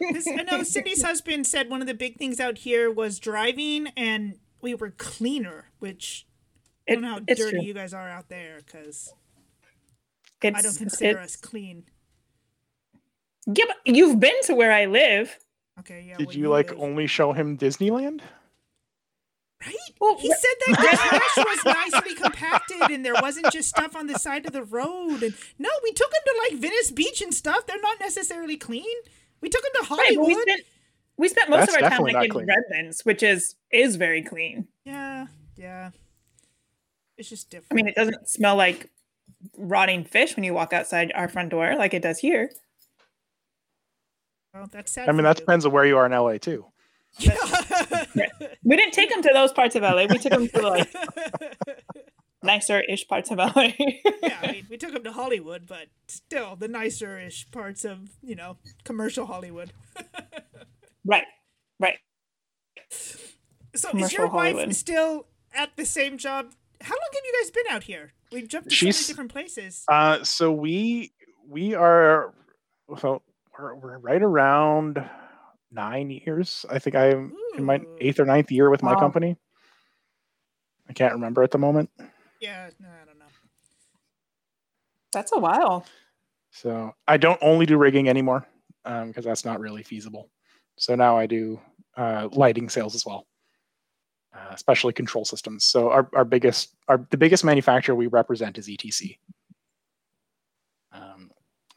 [SPEAKER 2] I know Cindy's husband said one of the big things out here was driving and we were cleaner, which I don't know how dirty true. you guys are out there because I don't consider us clean.
[SPEAKER 1] Yeah, but you've been to where I live.
[SPEAKER 2] Okay, yeah.
[SPEAKER 3] Did you, you like live. only show him Disneyland?
[SPEAKER 2] Right? Well, he said that the trash was nicely compacted and there wasn't just stuff on the side of the road. And no, we took him to like Venice Beach and stuff. They're not necessarily clean. We took him to Hollywood. Right,
[SPEAKER 1] we, spent, most That's of our time like in clean. Redlands, which is is very clean.
[SPEAKER 2] Yeah, yeah. It's just different.
[SPEAKER 1] I mean, it doesn't smell like rotting fish when you walk outside our front door like it does here.
[SPEAKER 2] Well, that's sad.
[SPEAKER 3] I mean, that you. depends on where you are in LA too.
[SPEAKER 1] Yeah. we didn't take them to those parts of LA. We took them to like nicer-ish parts of LA.
[SPEAKER 2] yeah, I mean, we took them to Hollywood, but still the nicer-ish parts of you know commercial Hollywood.
[SPEAKER 1] Right, right.
[SPEAKER 2] So is your Hollywood. wife still at the same job? How long have you guys been out here? We've jumped to She's, so many different places.
[SPEAKER 3] Uh, so we we are well, we're, we're right around nine years. I think I'm Ooh. in my eighth or ninth year with my wow. company. I can't remember at the moment.
[SPEAKER 2] Yeah, no, I don't know.
[SPEAKER 1] That's a while.
[SPEAKER 3] So I don't only do rigging anymore because um, that's not really feasible. So now I do uh, lighting sales as well, uh, especially control systems. So our, our biggest, our the biggest manufacturer we represent is ETC. Um,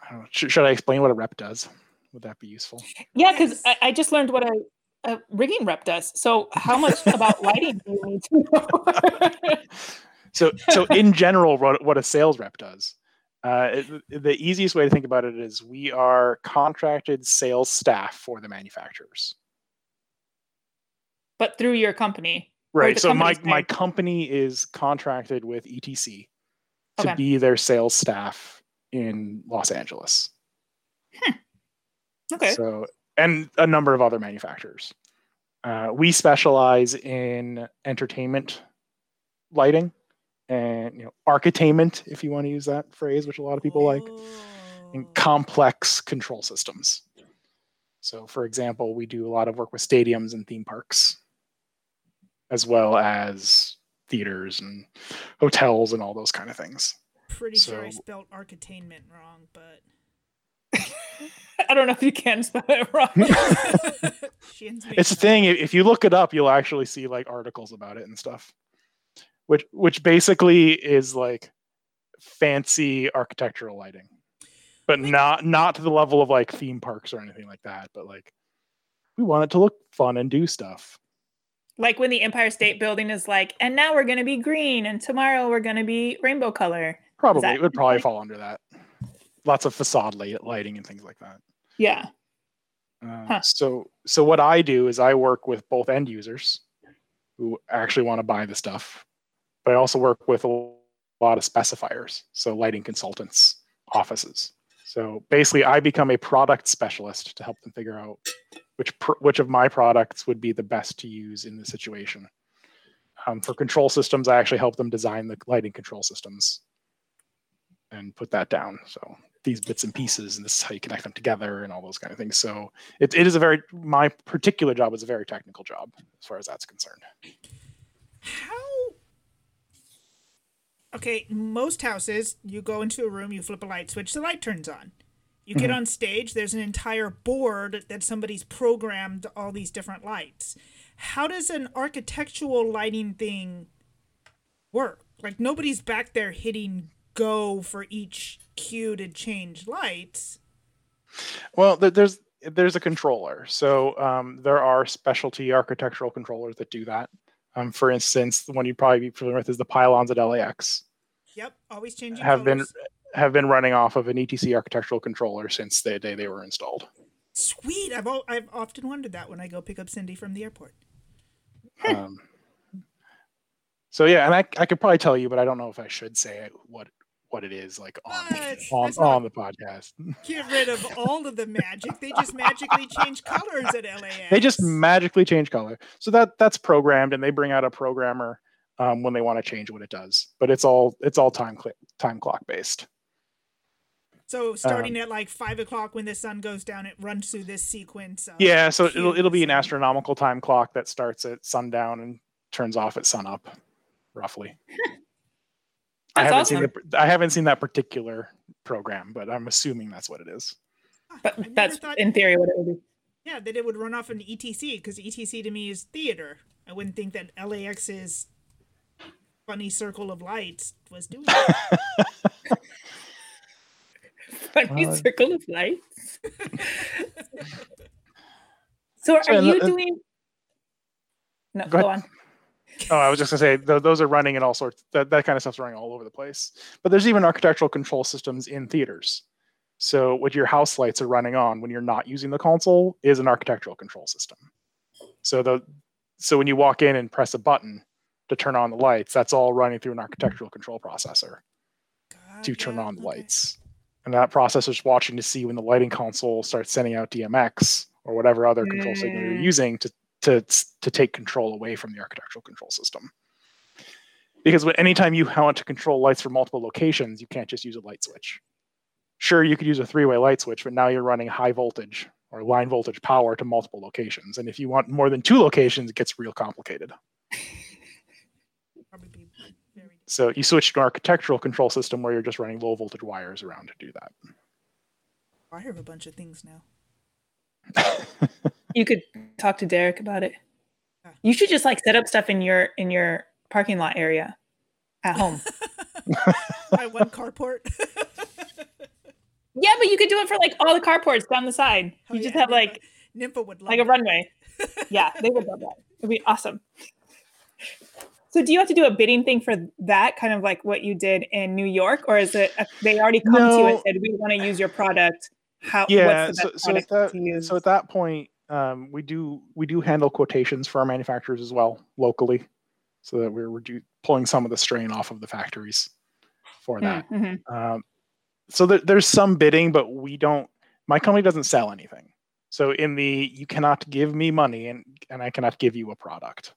[SPEAKER 3] I know, should, should I explain what a rep does? Would that be useful?
[SPEAKER 1] Yeah, because I, I, just learned what a a rigging rep does. So how much about lighting do you need to know?
[SPEAKER 3] so so in general, what, what a sales rep does. Uh, it, the easiest way to think about it is we are contracted sales staff for the manufacturers.
[SPEAKER 1] But through your company.
[SPEAKER 3] Right. So my, my company is contracted with ETC to okay. be their sales staff in Los Angeles.
[SPEAKER 1] Hmm. Okay.
[SPEAKER 3] So and a number of other manufacturers. Uh, we specialize in entertainment lighting and you know architainment, if you want to use that phrase, which a lot of people oh. like, and complex control systems. So, for example, we do a lot of work with stadiums and theme parks, as well as theaters and hotels and all those kind of things.
[SPEAKER 2] Pretty so, sure I spelled architainment wrong, but
[SPEAKER 1] I don't know if you can spell it wrong.
[SPEAKER 3] it's a thing. If you look it up, you'll actually see like articles about it and stuff. Which which basically is like fancy architectural lighting. But not not to the level of like theme parks or anything like that, but like we want it to look fun and do stuff.
[SPEAKER 1] Like when the Empire State Building is like, and now we're going to be green, and tomorrow we're going to be rainbow color.
[SPEAKER 3] Probably it would probably fall under that lots of facade lighting and things like that.
[SPEAKER 1] Yeah.
[SPEAKER 3] Uh, huh. So so what I do is I work with both end users who actually want to buy the stuff, but I also work with a lot of specifiers, so lighting consultants, offices. So basically, I become a product specialist to help them figure out which pr- which of my products would be the best to use in the situation. Um, for control systems, I actually help them design the lighting control systems and put that down. So these bits and pieces, and this is how you connect them together, and all those kind of things. So it, it is a very my particular job is a very technical job as far as that's concerned.
[SPEAKER 2] How? Okay, most houses, you go into a room, you flip a light switch, the light turns on. You get mm-hmm. on stage, there's an entire board that somebody's programmed all these different lights. How does an architectural lighting thing work? Like nobody's back there hitting go for each cue to change lights.
[SPEAKER 3] Well, there's there's a controller. So um, there are specialty architectural controllers that do that. Um, for instance, the one you'd probably be familiar with is the pylons at LAX.
[SPEAKER 2] Yep, always changing.
[SPEAKER 3] Have colors. been have been running off of an ETC architectural controller since the day they were installed.
[SPEAKER 2] Sweet. I've I've often wondered that when I go pick up Cindy from the airport.
[SPEAKER 3] um, so yeah, and I I could probably tell you, but I don't know if I should say what what it is like on on, on the podcast.
[SPEAKER 2] Get rid of all of the magic. They just magically change colors at LAX.
[SPEAKER 3] They just magically change color. So that that's programmed, and they bring out a programmer um, when they want to change what it does. But it's all it's all time cl- time clock based.
[SPEAKER 2] So starting um, at like five o'clock when the sun goes down, it runs through this sequence.
[SPEAKER 3] yeah, so it'll it'll be an astronomical time clock that starts at sundown and turns off at sunup, roughly. I haven't awesome. seen the, I haven't seen that particular program, but I'm assuming that's what it is.
[SPEAKER 1] But that's thought, in theory what it would be.
[SPEAKER 2] Yeah, that it would run off an ETC because ETC to me is theater. I wouldn't think that LAX's funny circle of lights was doing that.
[SPEAKER 1] funny uh, circle of lights. so, are so, you uh, doing? No, go, go on
[SPEAKER 3] oh, I was just gonna say th- those are running in all sorts. That that kind of stuff's running all over the place. But there's even architectural control systems in theaters. So what your house lights are running on when you're not using the console is an architectural control system. So the so when you walk in and press a button to turn on the lights, that's all running through an architectural control processor God, to turn yeah, on the okay. lights. And that processor's watching to see when the lighting console starts sending out DMX or whatever other control mm. signal you're mm. using to to to take control away from the architectural control system. Because when, anytime you want to control lights from multiple locations, you can't just use a light switch. Sure, you could use a three-way light switch, but now you're running high voltage or line voltage power to multiple locations. And if you want more than two locations, it gets real complicated. so you switch to an architectural control system where you're just running low voltage wires around to do that.
[SPEAKER 2] I have a bunch of things now.
[SPEAKER 1] you could talk to Derek about it. You should just like set up stuff in your in your parking lot area at home.
[SPEAKER 2] My one carport.
[SPEAKER 1] yeah, but you could do it for like all the carports down the side. Oh, you oh, just yeah, have like
[SPEAKER 2] Nympha would love
[SPEAKER 1] like a runway. yeah, they would love that. It'd be awesome. So do you have to do a bidding thing for that, kind of like what you did in New York, or is it a, they already come no. to you and said we want to use your product? How?
[SPEAKER 3] Yeah. so, so at that so at that point, um, we do we do handle quotations for our manufacturers as well locally, so that we're, we're pulling some of the strain off of the factories for that. Mm-hmm. Um, so there, there's some bidding, but we don't. My company doesn't sell anything. So in the you cannot give me money and and I cannot give you a product.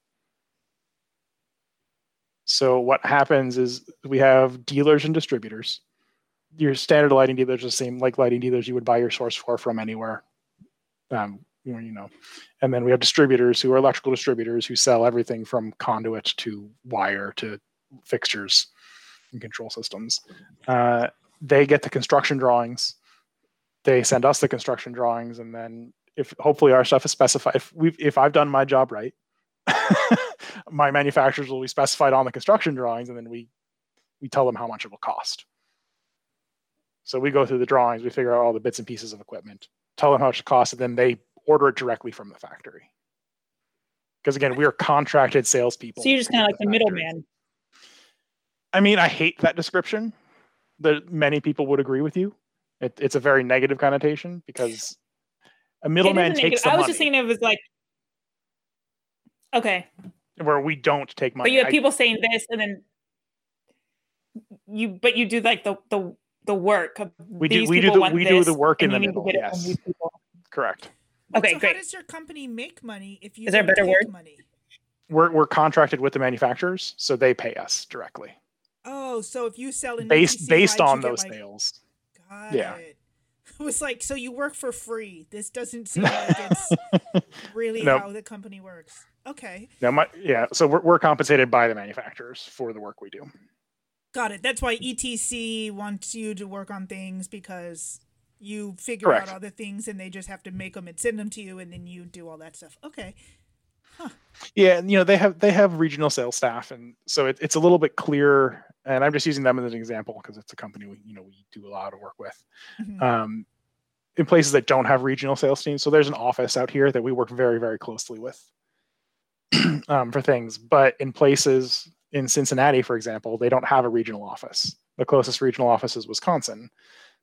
[SPEAKER 3] So what happens is we have dealers and distributors. Your standard lighting dealers are the same like lighting dealers you would buy your source for from anywhere. Um, you know, and then we have distributors who are electrical distributors who sell everything from conduit to wire to fixtures and control systems. Uh, they get the construction drawings. They send us the construction drawings, and then if hopefully our stuff is specified, if we if I've done my job right, my manufacturers will be specified on the construction drawings, and then we we tell them how much it will cost. So we go through the drawings, we figure out all the bits and pieces of equipment, tell them how much it costs, and then they order it directly from the factory. Because again, we are contracted salespeople.
[SPEAKER 1] So you're just kind of like the, the middleman.
[SPEAKER 3] I mean, I hate that description. That many people would agree with you. It, it's a very negative connotation because a middleman takes. I
[SPEAKER 1] was
[SPEAKER 3] money.
[SPEAKER 1] just thinking it was like Okay.
[SPEAKER 3] Where we don't take money.
[SPEAKER 1] But you have I, people saying this and then you but you do like the the the work Of
[SPEAKER 3] we do we do the, we do the work in the middle yes correct
[SPEAKER 1] okay
[SPEAKER 2] so
[SPEAKER 1] great
[SPEAKER 2] how does your company make money if you
[SPEAKER 1] is there a better word
[SPEAKER 2] money
[SPEAKER 3] we're, we're contracted with the manufacturers so they pay us directly
[SPEAKER 2] oh so if you sell in
[SPEAKER 3] based based on those like, sales
[SPEAKER 2] Got yeah it. it was like so you work for free this doesn't seem like it's really nope. how the company works Okay.
[SPEAKER 3] Now, my yeah, so we're we're compensated by the manufacturers for the work we do.
[SPEAKER 2] Got it. That's why ETC wants you to work on things because you figure
[SPEAKER 3] Correct.
[SPEAKER 2] out other things and they just have to make them and send them to you and then you do all that stuff. Okay.
[SPEAKER 3] Huh. Yeah, and you know they have they have regional sales staff, and so it, it's a little bit clearer. And I'm just using them as an example because it's a company we you know we do a lot of work with. Mm-hmm. Um, in places that don't have regional sales teams, so there's an office out here that we work very very closely with um, for things. But in places in Cincinnati, for example, they don't have a regional office. The closest regional office is Wisconsin.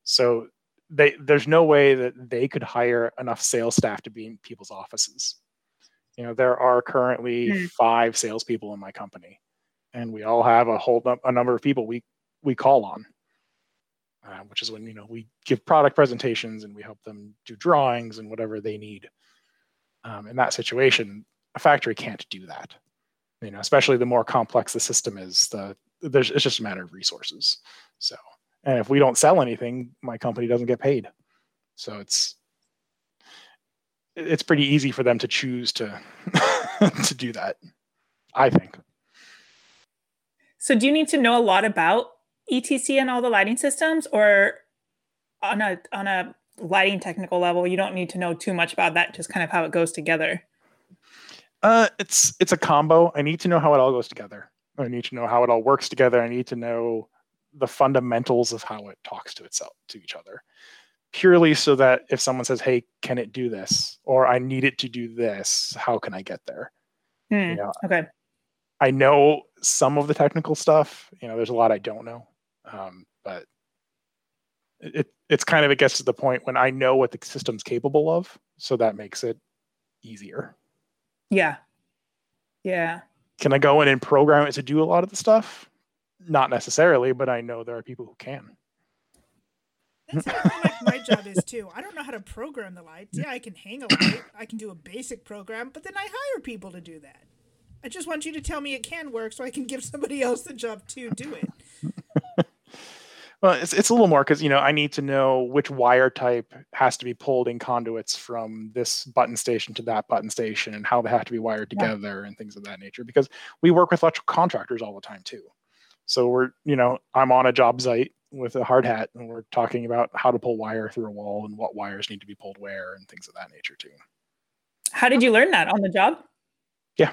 [SPEAKER 3] So they, there's no way that they could hire enough sales staff to be in people's offices. You know, there are currently mm. five salespeople in my company, and we all have a whole a number of people we we call on, uh, which is when you know we give product presentations and we help them do drawings and whatever they need. Um, in that situation, a factory can't do that you know especially the more complex the system is the there's it's just a matter of resources so and if we don't sell anything my company doesn't get paid so it's it's pretty easy for them to choose to to do that i think
[SPEAKER 1] so do you need to know a lot about etc and all the lighting systems or on a on a lighting technical level you don't need to know too much about that just kind of how it goes together
[SPEAKER 3] uh, it's it's a combo. I need to know how it all goes together. I need to know how it all works together. I need to know the fundamentals of how it talks to itself to each other. Purely so that if someone says, "Hey, can it do this?" or "I need it to do this," how can I get there?
[SPEAKER 1] Mm, you know, okay.
[SPEAKER 3] I know some of the technical stuff. You know, there's a lot I don't know, um, but it it's kind of it gets to the point when I know what the system's capable of, so that makes it easier.
[SPEAKER 1] Yeah. Yeah.
[SPEAKER 3] Can I go in and program it to do a lot of the stuff? Not necessarily, but I know there are people who can.
[SPEAKER 2] That's how like my job is too. I don't know how to program the lights. Yeah, I can hang a light. I can do a basic program, but then I hire people to do that. I just want you to tell me it can work so I can give somebody else the job to do it.
[SPEAKER 3] Well, it's, it's a little more because you know I need to know which wire type has to be pulled in conduits from this button station to that button station, and how they have to be wired together yeah. and things of that nature. Because we work with electrical contractors all the time too. So we're you know I'm on a job site with a hard hat, and we're talking about how to pull wire through a wall and what wires need to be pulled where and things of that nature too.
[SPEAKER 1] How did you learn that on the job?
[SPEAKER 3] Yeah,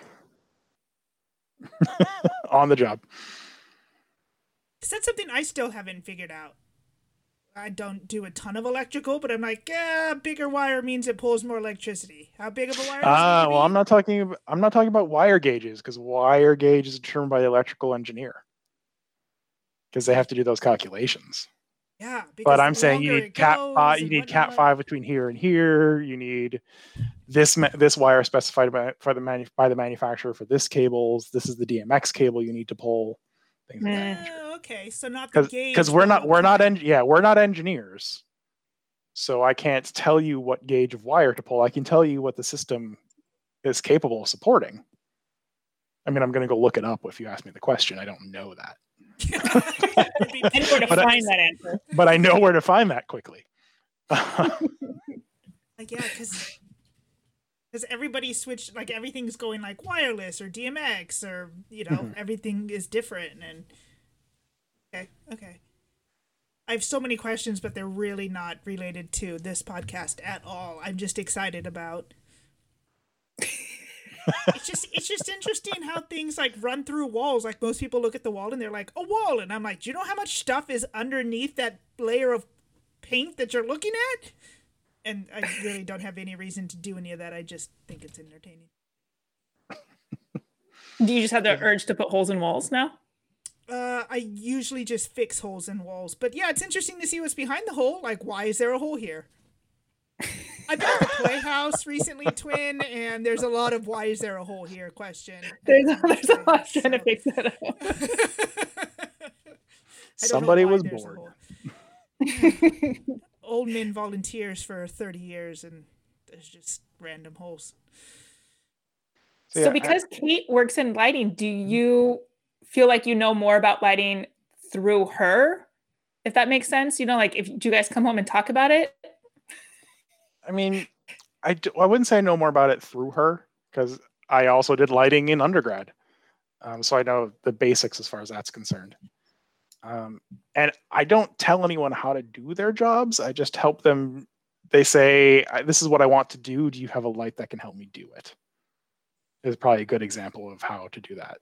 [SPEAKER 3] on the job.
[SPEAKER 2] Is that something I still haven't figured out? I don't do a ton of electrical, but I'm like, yeah, bigger wire means it pulls more electricity. How big of a wire?
[SPEAKER 3] Ah, uh, well, I'm not talking. About, I'm not talking about wire gauges because wire gauge is determined by the electrical engineer because they have to do those calculations.
[SPEAKER 2] Yeah,
[SPEAKER 3] but I'm saying you need cat five. You need cat five between here and here. You need this this wire specified by for the manu- by the manufacturer for this cables. This is the DMX cable you need to pull.
[SPEAKER 2] Things like that. Oh, okay, so not
[SPEAKER 3] because we're not we're not en- yeah we're not engineers, so I can't tell you what gauge of wire to pull. I can tell you what the system is capable of supporting. I mean, I'm going to go look it up if you ask me the question. I don't know that.
[SPEAKER 1] and to but find I, that answer.
[SPEAKER 3] But I know where to find that quickly.
[SPEAKER 2] like yeah, because because everybody switched like everything's going like wireless or DMX or you know mm-hmm. everything is different and okay okay. I have so many questions, but they're really not related to this podcast at all. I'm just excited about it's just it's just interesting how things like run through walls. Like most people look at the wall and they're like, a wall, and I'm like, do you know how much stuff is underneath that layer of paint that you're looking at? And I really don't have any reason to do any of that. I just think it's entertaining.
[SPEAKER 1] Do you just have the urge to put holes in walls now?
[SPEAKER 2] Uh, I usually just fix holes in walls, but yeah, it's interesting to see what's behind the hole. Like, why is there a hole here? I've been to the Playhouse recently, Twin, and there's a lot of why is there a hole here question.
[SPEAKER 1] There's, a, there's a lot so. trying to fix that up.
[SPEAKER 3] Somebody was bored.
[SPEAKER 2] Old men volunteers for 30 years, and there's just random holes.
[SPEAKER 1] So, yeah, so because I, Kate works in lighting, do mm-hmm. you feel like you know more about lighting through her? If that makes sense, you know, like if do you guys come home and talk about it?
[SPEAKER 3] I mean, I, wouldn't say I know more about it through her because I also did lighting in undergrad. Um, so I know the basics as far as that's concerned. Um, and I don't tell anyone how to do their jobs. I just help them. They say, This is what I want to do. Do you have a light that can help me do it? Is probably a good example of how to do that.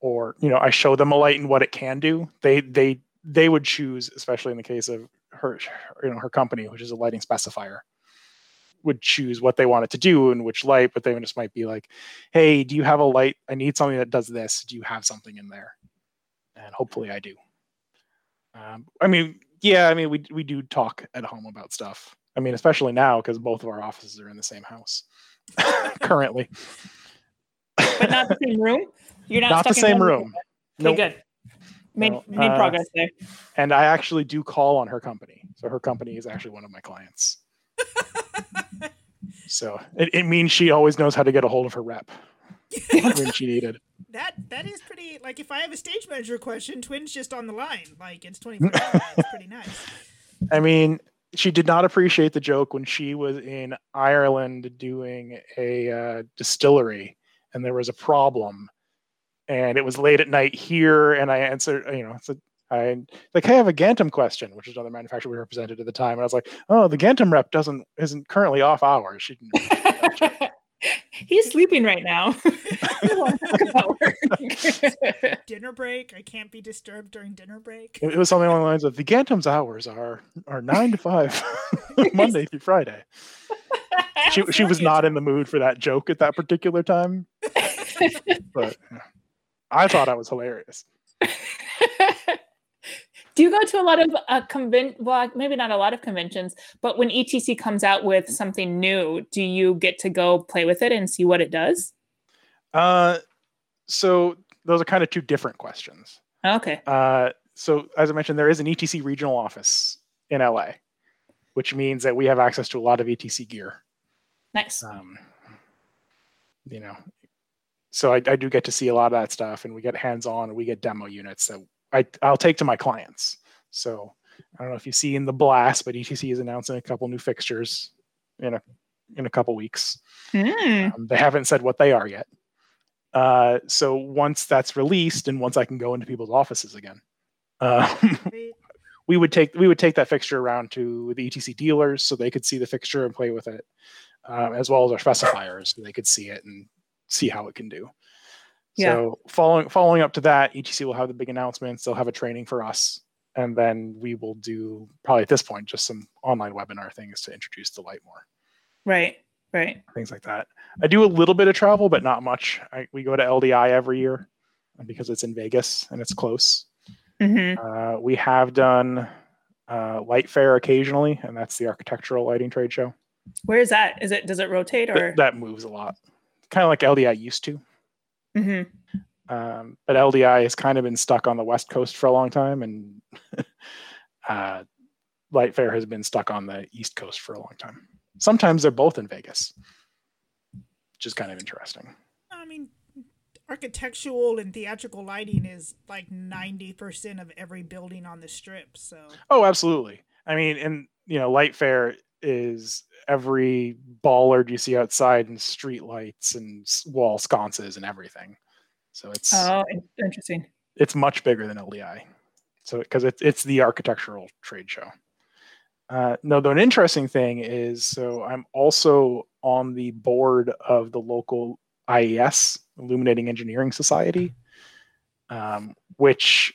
[SPEAKER 3] Or, you know, I show them a light and what it can do. They, they, they would choose, especially in the case of her, you know, her company, which is a lighting specifier would choose what they wanted to do and which light, but they just might be like, "Hey, do you have a light? I need something that does this. Do you have something in there?" And hopefully, I do. Um, I mean, yeah, I mean, we we do talk at home about stuff. I mean, especially now because both of our offices are in the same house currently.
[SPEAKER 1] but not the same room.
[SPEAKER 3] You're not, not the same room.
[SPEAKER 1] Okay, nope. good. Made, no, made uh, progress there.
[SPEAKER 3] And I actually do call on her company. So her company is actually one of my clients. so it, it means she always knows how to get a hold of her rep when she needed.
[SPEAKER 2] That that is pretty. Like if I have a stage manager question, Twin's just on the line. Like it's twenty four. It's pretty nice.
[SPEAKER 3] I mean, she did not appreciate the joke when she was in Ireland doing a uh, distillery, and there was a problem, and it was late at night here, and I answered, you know, said, I like, hey, I have a Gantom question, which is another manufacturer we represented at the time, and I was like, oh, the Gantom rep doesn't isn't currently off hours. She
[SPEAKER 1] He's sleeping right now.
[SPEAKER 2] dinner break. I can't be disturbed during dinner break.
[SPEAKER 3] It was something along the lines of the Gantom's hours are are nine to five, Monday through Friday. She she was not in the mood for that joke at that particular time, but I thought I was hilarious
[SPEAKER 1] do you go to a lot of uh, convent well maybe not a lot of conventions but when etc comes out with something new do you get to go play with it and see what it does?
[SPEAKER 3] Uh so those are kind of two different questions.
[SPEAKER 1] Okay.
[SPEAKER 3] Uh so as i mentioned there is an etc regional office in la which means that we have access to a lot of etc gear.
[SPEAKER 1] Nice. Um
[SPEAKER 3] you know so I, I do get to see a lot of that stuff and we get hands-on and we get demo units that I, I'll take to my clients. So I don't know if you see in the blast, but ETC is announcing a couple new fixtures in a in a couple weeks. Mm. Um, they haven't said what they are yet. Uh, so once that's released and once I can go into people's offices again, uh, we would take we would take that fixture around to the ETC dealers so they could see the fixture and play with it, uh, as well as our specifiers so they could see it and see how it can do. Yeah. So following following up to that, ETC will have the big announcements. They'll have a training for us and then we will do probably at this point just some online webinar things to introduce the light more.
[SPEAKER 1] Right. Right.
[SPEAKER 3] Things like that. I do a little bit of travel, but not much. I, we go to LDI every year because it's in Vegas and it's close. Mm-hmm. Uh, we have done uh, light fair occasionally, and that's the architectural lighting trade show.
[SPEAKER 1] Where is that? Is it does it rotate or
[SPEAKER 3] that, that moves a lot? Kind of like LDI used to. Mm-hmm. Um, but LDI has kind of been stuck on the West Coast for a long time, and uh, Light Fair has been stuck on the East Coast for a long time. Sometimes they're both in Vegas, which is kind of interesting.
[SPEAKER 2] I mean, architectural and theatrical lighting is like 90% of every building on the strip so
[SPEAKER 3] oh absolutely i mean and you know light fair is every bollard you see outside and street lights and wall sconces and everything. So it's
[SPEAKER 1] oh interesting.
[SPEAKER 3] it's much bigger than ldi so because it, it's the architectural trade show. Uh, no, though an interesting thing is so I'm also on the board of the local IES, Illuminating Engineering Society, um, which,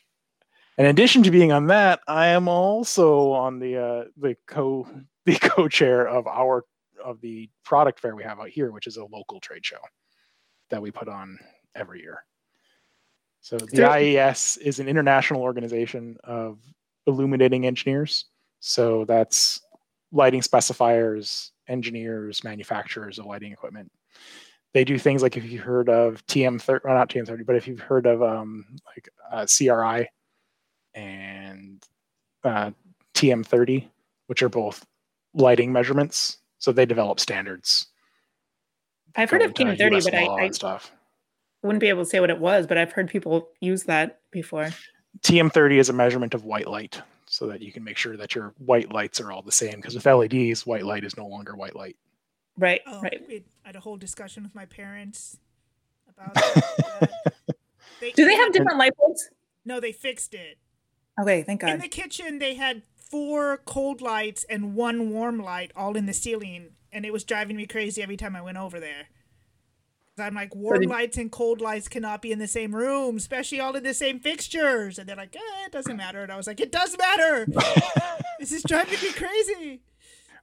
[SPEAKER 3] in addition to being on that, I am also on the uh, the co the co-chair of our of the product fair we have out here, which is a local trade show that we put on every year. So the IES is an international organization of illuminating engineers. So that's lighting specifiers, engineers, manufacturers of lighting equipment they do things like if you've heard of TM30, well, not TM30, but if you've heard of um, like uh, CRI and uh, TM30, which are both lighting measurements. So they develop standards.
[SPEAKER 1] I've heard of TM30, but I, I stuff. wouldn't be able to say what it was, but I've heard people use that before.
[SPEAKER 3] TM30 is a measurement of white light so that you can make sure that your white lights are all the same because with LEDs, white light is no longer white light.
[SPEAKER 1] Right, oh, right.
[SPEAKER 2] It, I had a whole discussion with my parents about
[SPEAKER 1] they, Do they have different light bulbs?
[SPEAKER 2] No, they fixed it.
[SPEAKER 1] Okay, thank God.
[SPEAKER 2] In the kitchen, they had four cold lights and one warm light all in the ceiling, and it was driving me crazy every time I went over there. I'm like, warm did... lights and cold lights cannot be in the same room, especially all in the same fixtures. And they're like, eh, it doesn't matter. And I was like, it does matter. this is driving me crazy.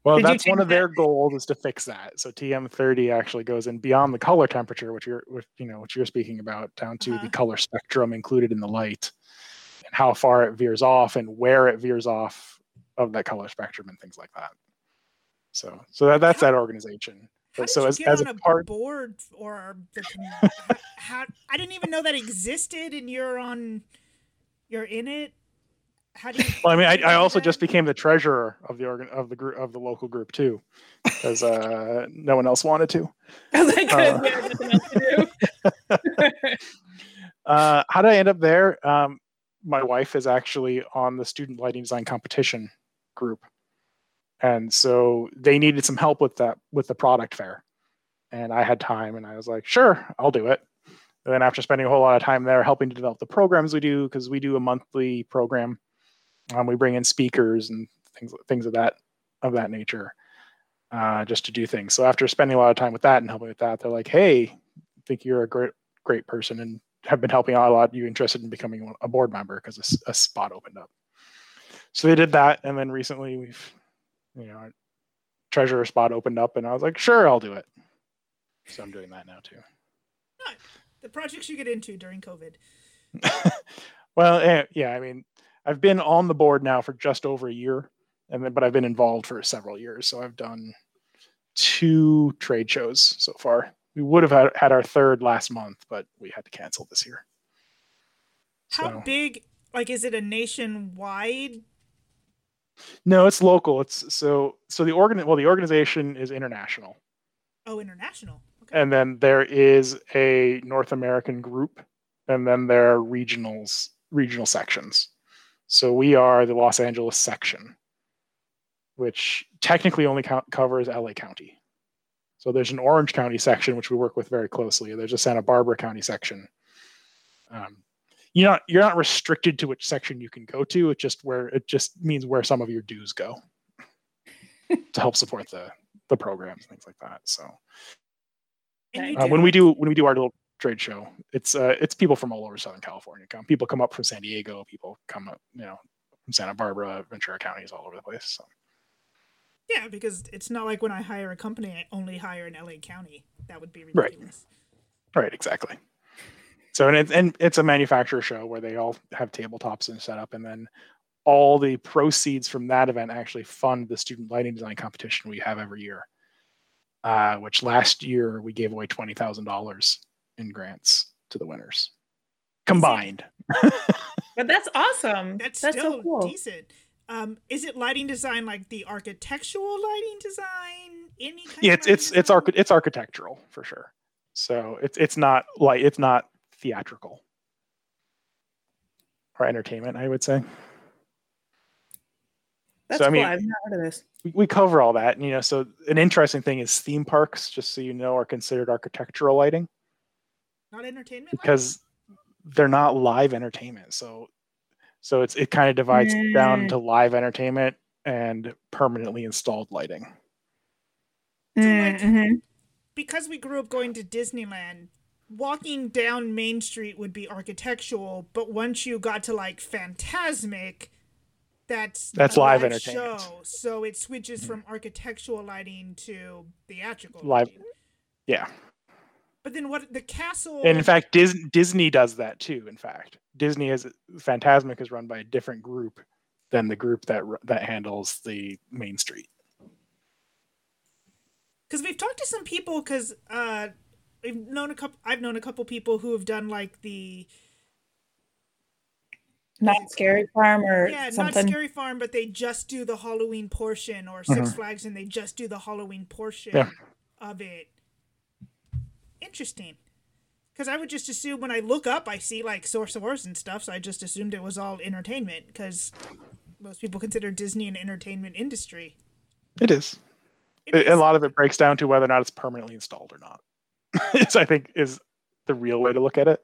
[SPEAKER 3] Well, Did that's one of their goals is to fix that. So TM30 actually goes in beyond the color temperature, which you're, which, you know, what you're speaking about, down to uh-huh. the color spectrum included in the light, and how far it veers off and where it veers off of that color spectrum and things like that. So, so that, that's how, that organization.
[SPEAKER 2] So as, as a, part board or the, how, I didn't even know that existed, and you're on, you're in it how do you?
[SPEAKER 3] Well, I mean, I, I also just became the treasurer of the organ of the group of the local group too, because uh, no one else wanted to. uh, uh, how did I end up there? Um, my wife is actually on the student lighting design competition group, and so they needed some help with that with the product fair, and I had time, and I was like, sure, I'll do it. And then after spending a whole lot of time there helping to develop the programs we do, because we do a monthly program um, we bring in speakers and things things of that of that nature, uh, just to do things. So after spending a lot of time with that and helping with that, they're like, "Hey, I think you're a great great person and have been helping out a lot. You interested in becoming a board member because a, a, spot opened up." So they did that, and then recently we've, you know, treasurer spot opened up, and I was like, "Sure, I'll do it." So I'm doing that now too.
[SPEAKER 2] The projects you get into during COVID.
[SPEAKER 3] well, eh, yeah, I mean, I've been on the board now for just over a year, and then, but I've been involved for several years. So I've done two trade shows so far. We would have had, our third last month, but we had to cancel this year.
[SPEAKER 2] How so. big? Like, is it a nationwide?
[SPEAKER 3] No, it's local. It's so so the organ. Well, the organization is international.
[SPEAKER 2] Oh, international.
[SPEAKER 3] Okay. And then there is a North American group, and then there are regionals, regional sections. So we are the Los Angeles section, which technically only count, covers LA County. So there's an Orange County section, which we work with very closely. There's a Santa Barbara County section. Um, you're not you're not restricted to which section you can go to. It just where it just means where some of your dues go to help support the the programs, things like that. So uh, when we do when we do our little trade show. It's uh, it's people from all over Southern California come. People come up from San Diego. People come up, you know, from Santa Barbara, Ventura counties, all over the place. So.
[SPEAKER 2] Yeah, because it's not like when I hire a company, I only hire in LA County. That would be ridiculous.
[SPEAKER 3] Right. Right. Exactly. So and it's and it's a manufacturer show where they all have tabletops and set up, and then all the proceeds from that event actually fund the student lighting design competition we have every year. Uh, which last year we gave away twenty thousand dollars in grants to the winners combined.
[SPEAKER 1] but that's awesome.
[SPEAKER 2] That's, that's still so cool. decent. Um, is it lighting design like the architectural lighting design? Any
[SPEAKER 3] yeah, it's it's it's, arch- it's architectural for sure. So it's it's not like it's not theatrical or entertainment, I would say.
[SPEAKER 1] That's so, I mean, I've not heard of this.
[SPEAKER 3] We, we cover all that, and you know, so an interesting thing is theme parks, just so you know, are considered architectural lighting.
[SPEAKER 2] Not entertainment.
[SPEAKER 3] Because lighting? they're not live entertainment. So, so it's it kind of divides mm. down to live entertainment and permanently installed lighting.
[SPEAKER 1] Mm-hmm.
[SPEAKER 2] Because we grew up going to Disneyland, walking down Main Street would be architectural, but once you got to like Fantasmic, that's
[SPEAKER 3] that's live, live entertainment. Show,
[SPEAKER 2] so it switches from architectural lighting to theatrical
[SPEAKER 3] live.
[SPEAKER 2] Lighting.
[SPEAKER 3] Yeah.
[SPEAKER 2] But then what the castle
[SPEAKER 3] And in fact Dis- Disney does that too, in fact. Disney is Fantasmic is run by a different group than the group that that handles the Main Street.
[SPEAKER 2] Cuz we've talked to some people cuz uh I've known a couple. I've known a couple people who have done like the
[SPEAKER 1] not scary farm or
[SPEAKER 2] yeah,
[SPEAKER 1] something.
[SPEAKER 2] not scary farm, but they just do the Halloween portion, or 6 mm-hmm. Flags, and they just do the Halloween portion
[SPEAKER 3] yeah.
[SPEAKER 2] of it. Interesting, because I would just assume when I look up, I see like source sorcerers and stuff, so I just assumed it was all entertainment because most people consider Disney an entertainment industry.
[SPEAKER 3] It is. It is. A lot of it breaks down to whether or not it's permanently installed or not. is I think is the real way to look at it.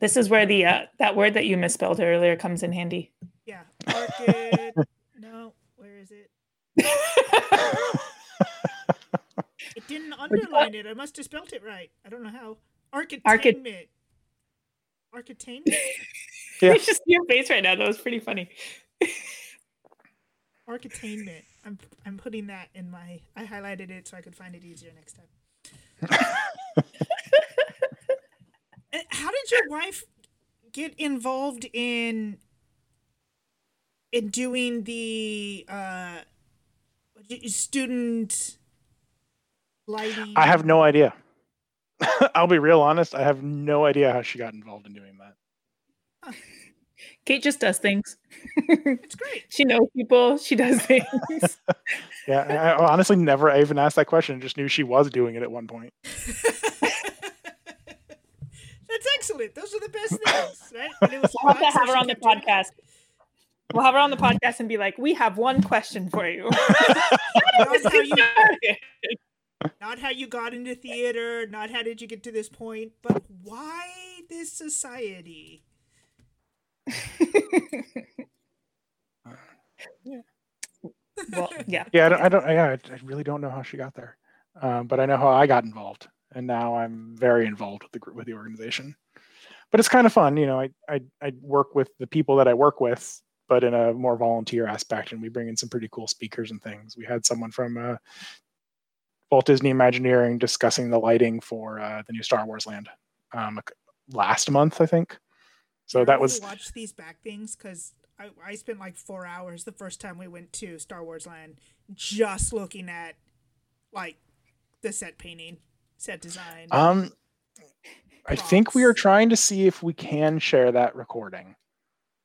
[SPEAKER 1] This is where the uh, that word that you misspelled earlier comes in handy.
[SPEAKER 2] Yeah, market. no, where is it? it didn't underline it. I must have spelled it right. I don't know how. Architainment. Architainment.
[SPEAKER 1] yeah. It's just your face right now. That was pretty funny.
[SPEAKER 2] Architainment. I'm I'm putting that in my. I highlighted it so I could find it easier next time. How did your wife get involved in in doing the uh, student lighting?
[SPEAKER 3] I have no idea. I'll be real honest. I have no idea how she got involved in doing that.
[SPEAKER 1] Kate just does things.
[SPEAKER 2] it's great.
[SPEAKER 1] she knows people. She does things.
[SPEAKER 3] yeah, I honestly never even asked that question. I just knew she was doing it at one point.
[SPEAKER 2] That's excellent. Those are the best things, right? we'll
[SPEAKER 1] have to have her on the podcast. We'll have her on the podcast and be like, "We have one question for you."
[SPEAKER 2] not, how you not how you got into theater, not how did you get to this point, but why this society?
[SPEAKER 1] well, yeah.
[SPEAKER 3] Yeah, I don't, I don't. Yeah, I really don't know how she got there, um, but I know how I got involved, and now I'm very involved with the group, with the organization. But it's kind of fun, you know. I, I I work with the people that I work with, but in a more volunteer aspect, and we bring in some pretty cool speakers and things. We had someone from uh, Walt Disney Imagineering discussing the lighting for uh, the new Star Wars land um, last month, I think. So that was
[SPEAKER 2] watch these back things because I, I spent like four hours the first time we went to Star Wars Land just looking at like the set painting, set design.
[SPEAKER 3] Um, I think we are trying to see if we can share that recording.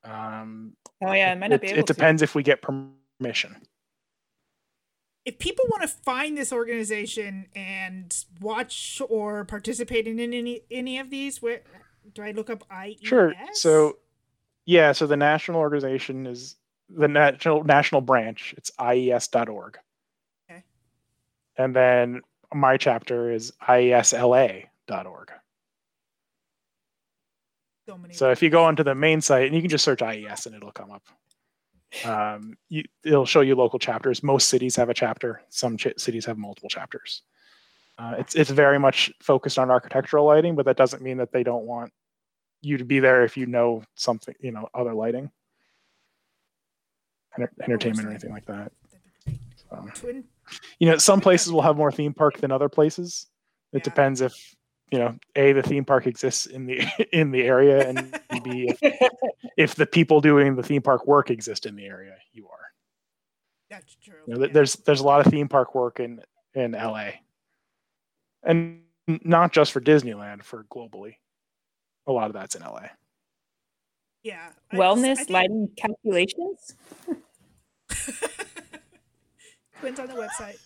[SPEAKER 3] Um,
[SPEAKER 1] oh yeah, it might not be.
[SPEAKER 3] It, it depends if we get permission.
[SPEAKER 2] If people want to find this organization and watch or participate in any any of these, where do I look up IES?
[SPEAKER 3] Sure. So, yeah. So the national organization is the national national branch. It's IES.org.
[SPEAKER 2] Okay.
[SPEAKER 3] And then my chapter is IESLA.org. So, so if you go onto the main site, and you can just search IES, and it'll come up. Um, you, it'll show you local chapters. Most cities have a chapter. Some ch- cities have multiple chapters. Uh, it's it's very much focused on architectural lighting, but that doesn't mean that they don't want you to be there if you know something, you know, other lighting. entertainment or anything like that. So, You know, some places will have more theme park than other places. It yeah. depends if you know a the theme park exists in the in the area and b if, if the people doing the theme park work exist in the area you are.
[SPEAKER 2] That's true.
[SPEAKER 3] You know, yeah. there's there's a lot of theme park work in in la and not just for disneyland for globally. A lot of that's in la
[SPEAKER 2] yeah
[SPEAKER 1] wellness think... lighting calculations?
[SPEAKER 2] Twins on the website.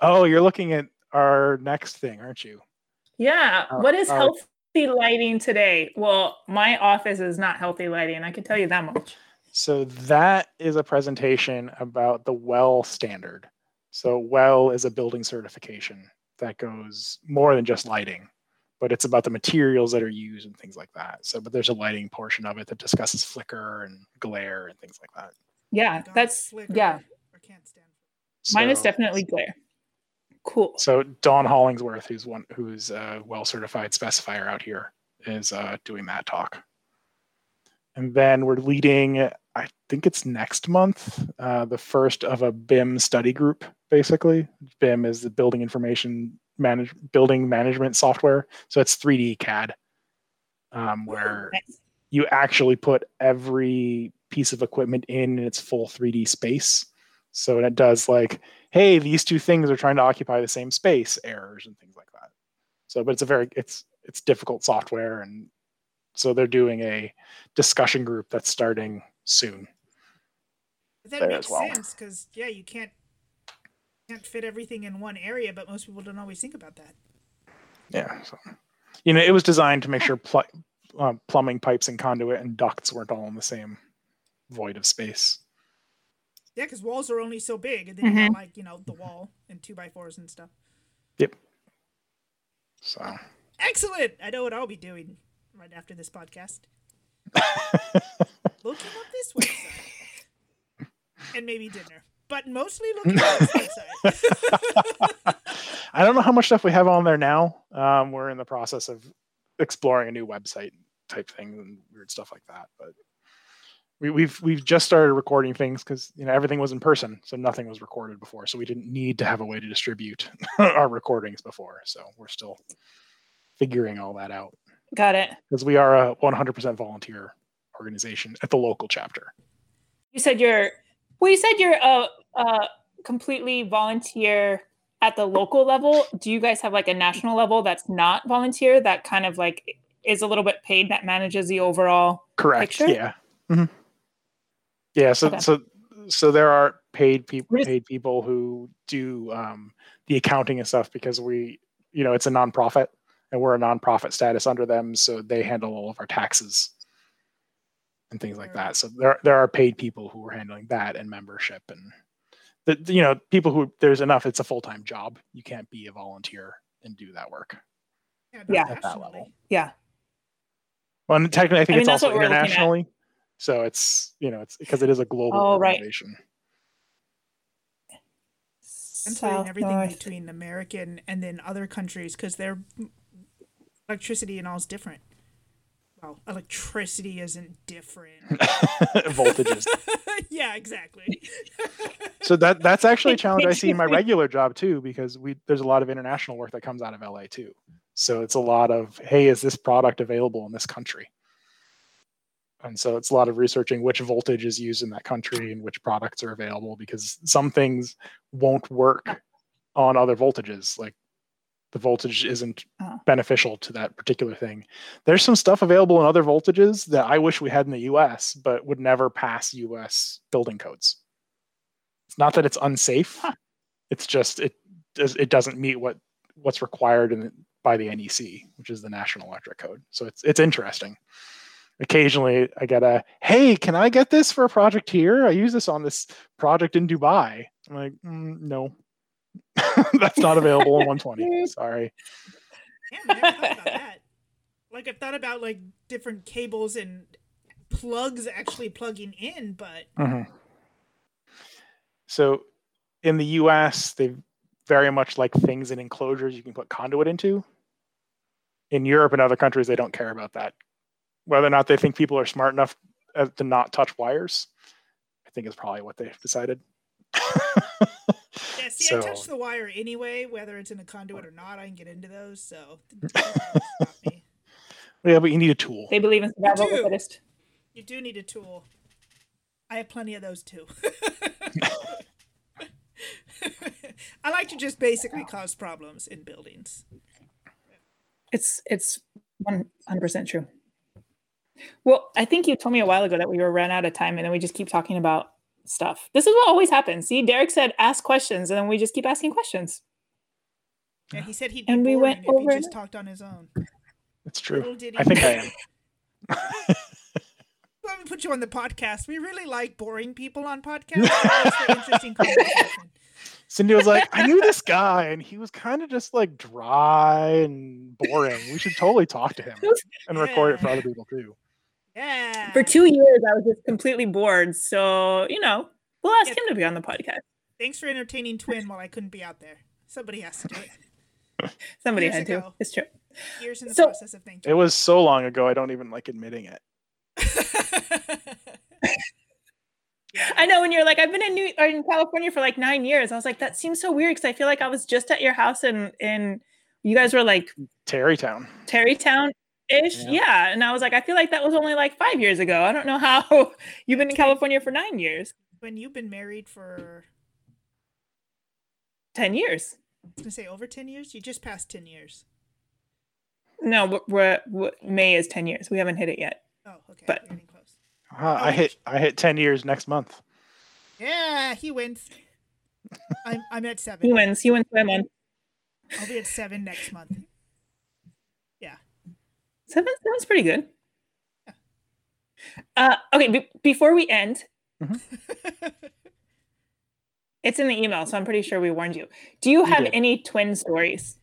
[SPEAKER 3] Oh you're looking at our next thing aren't you
[SPEAKER 1] yeah. Uh, what is uh, healthy lighting today? Well, my office is not healthy lighting. I can tell you that much.
[SPEAKER 3] So that is a presentation about the WELL standard. So WELL is a building certification that goes more than just lighting, but it's about the materials that are used and things like that. So, but there's a lighting portion of it that discusses flicker and glare and things like that.
[SPEAKER 1] Yeah, that's yeah. Mine is definitely glare. Cool.
[SPEAKER 3] So Don Hollingsworth, who's one who's a well certified specifier out here, is uh, doing that talk. And then we're leading, I think it's next month, uh, the first of a BIM study group. Basically, BIM is the Building Information Manage Building Management Software. So it's 3D CAD, um, where you actually put every piece of equipment in its full 3D space. So it does like hey, these two things are trying to occupy the same space, errors and things like that. So, but it's a very it's it's difficult software, and so they're doing a discussion group that's starting soon.
[SPEAKER 2] That makes well. sense because yeah, you can't can't fit everything in one area, but most people don't always think about that.
[SPEAKER 3] Yeah, so you know, it was designed to make sure pl- uh, plumbing pipes and conduit and ducts weren't all in the same void of space.
[SPEAKER 2] Yeah, because walls are only so big, and then mm-hmm. you like you know the wall and two by fours and stuff.
[SPEAKER 3] Yep. So.
[SPEAKER 2] Excellent. I know what I'll be doing right after this podcast. looking up this website, and maybe dinner, but mostly looking up this website.
[SPEAKER 3] I don't know how much stuff we have on there now. Um, we're in the process of exploring a new website type thing and weird stuff like that, but we, we've we've just started recording things because you know everything was in person, so nothing was recorded before. So we didn't need to have a way to distribute our recordings before. So we're still figuring all that out.
[SPEAKER 1] Got it.
[SPEAKER 3] Because we are a 100% volunteer organization at the local chapter.
[SPEAKER 1] You said you're well. You said you're a, a completely volunteer at the local level. Do you guys have like a national level that's not volunteer that kind of like is a little bit paid that manages the overall
[SPEAKER 3] correct?
[SPEAKER 1] Picture?
[SPEAKER 3] Yeah. Mm-hmm. Yeah, so okay. so so there are paid people paid people who do um, the accounting and stuff because we you know it's a nonprofit and we're a nonprofit status under them, so they handle all of our taxes and things like that. So there there are paid people who are handling that and membership and the you know people who there's enough. It's a full time job. You can't be a volunteer and do that work.
[SPEAKER 1] Yeah, at that level. Yeah.
[SPEAKER 3] Well, technically, I think I mean, it's also internationally. So it's you know it's because it is a global oh, organization.
[SPEAKER 2] Right. I'm putting everything North. between American and then other countries because their electricity and all is different. Well, electricity isn't different.
[SPEAKER 3] Voltages.
[SPEAKER 2] yeah, exactly.
[SPEAKER 3] so that that's actually a challenge I see in my regular job too, because we there's a lot of international work that comes out of LA too. So it's a lot of, hey, is this product available in this country? And so it's a lot of researching which voltage is used in that country and which products are available because some things won't work on other voltages like the voltage isn't uh-huh. beneficial to that particular thing. There's some stuff available in other voltages that i wish we had in the us but would never pass us building codes. It's not that it's unsafe. Huh. it's just it it doesn't meet what what's required in, by the nec which is the national electric code. So it's it's interesting occasionally I get a, hey, can I get this for a project here? I use this on this project in Dubai. I'm like, mm, no, that's not available in 120. Sorry.
[SPEAKER 2] Yeah, like I've thought about like different cables and plugs actually plugging in, but
[SPEAKER 3] mm-hmm. so in the US, they very much like things in enclosures you can put conduit into. In Europe and other countries, they don't care about that whether or not they think people are smart enough uh, to not touch wires. I think is probably what they've decided.
[SPEAKER 2] yeah, see, so, I touch the wire anyway, whether it's in a conduit or not. I can get into those, so
[SPEAKER 3] yeah, but you need a tool.
[SPEAKER 1] They believe in survival of the fittest.
[SPEAKER 2] You do need a tool. I have plenty of those too. I like to just basically cause problems in buildings.
[SPEAKER 1] It's it's one hundred percent true. Well, I think you told me a while ago that we were run out of time, and then we just keep talking about stuff. This is what always happens. See, Derek said ask questions, and then we just keep asking questions.
[SPEAKER 2] Yeah, he said he'd be and we went if over he just talked on his own.
[SPEAKER 3] That's true. Oh, I think I am.
[SPEAKER 2] Let me put you on the podcast. We really like boring people on podcasts. interesting conversation.
[SPEAKER 3] Cindy was like, I knew this guy, and he was kind of just like dry and boring. We should totally talk to him and record it for other people too.
[SPEAKER 2] Yeah.
[SPEAKER 1] For two years, I was just completely bored. So, you know, we'll ask yeah. him to be on the podcast.
[SPEAKER 2] Thanks for entertaining Twin while I couldn't be out there. Somebody has to do it.
[SPEAKER 1] Somebody years had ago. to. It's true.
[SPEAKER 2] Years in the so, process of thinking.
[SPEAKER 3] It was so long ago, I don't even like admitting it.
[SPEAKER 1] I know when you're like, I've been in New or in California for like nine years. I was like, that seems so weird because I feel like I was just at your house and in you guys were like
[SPEAKER 3] Tarrytown.
[SPEAKER 1] Tarrytown ish. Yeah. yeah. And I was like, I feel like that was only like five years ago. I don't know how you've been in California for nine years.
[SPEAKER 2] When you've been married for
[SPEAKER 1] 10 years.
[SPEAKER 2] I was gonna say over 10 years. You just passed 10 years.
[SPEAKER 1] No, we're, we're, May is 10 years. We haven't hit it yet.
[SPEAKER 2] Oh, okay.
[SPEAKER 1] But
[SPEAKER 3] uh, I hit I hit 10 years next month.
[SPEAKER 2] Yeah, he wins. I'm I'm at seven.
[SPEAKER 1] He wins. He wins by a month.
[SPEAKER 2] I'll be at seven next month. Yeah.
[SPEAKER 1] Seven sounds pretty good. Uh, okay, be- before we end, mm-hmm. it's in the email, so I'm pretty sure we warned you. Do you, you have did. any twin stories?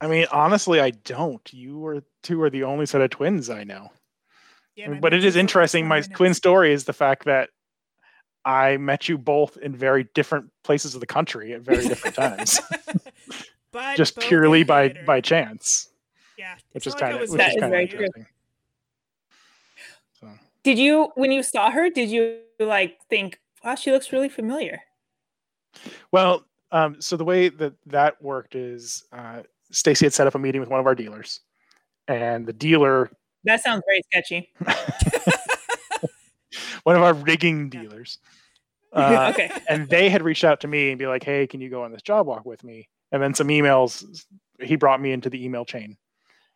[SPEAKER 3] I mean, honestly, I don't. You were two are the only set of twins I know. Yeah, but it is interesting. My twin story is the fact that I met you both in very different places of the country at very different times. but just purely by by chance.
[SPEAKER 2] Yeah,
[SPEAKER 3] which is kind of which is kind of true.
[SPEAKER 1] So. Did you when you saw her? Did you like think, "Wow, she looks really familiar"?
[SPEAKER 3] Well, um, so the way that that worked is uh, Stacy had set up a meeting with one of our dealers, and the dealer
[SPEAKER 1] that sounds very sketchy.
[SPEAKER 3] One of our rigging dealers. Uh, okay. And they had reached out to me and be like, "Hey, can you go on this job walk with me?" And then some emails. He brought me into the email chain,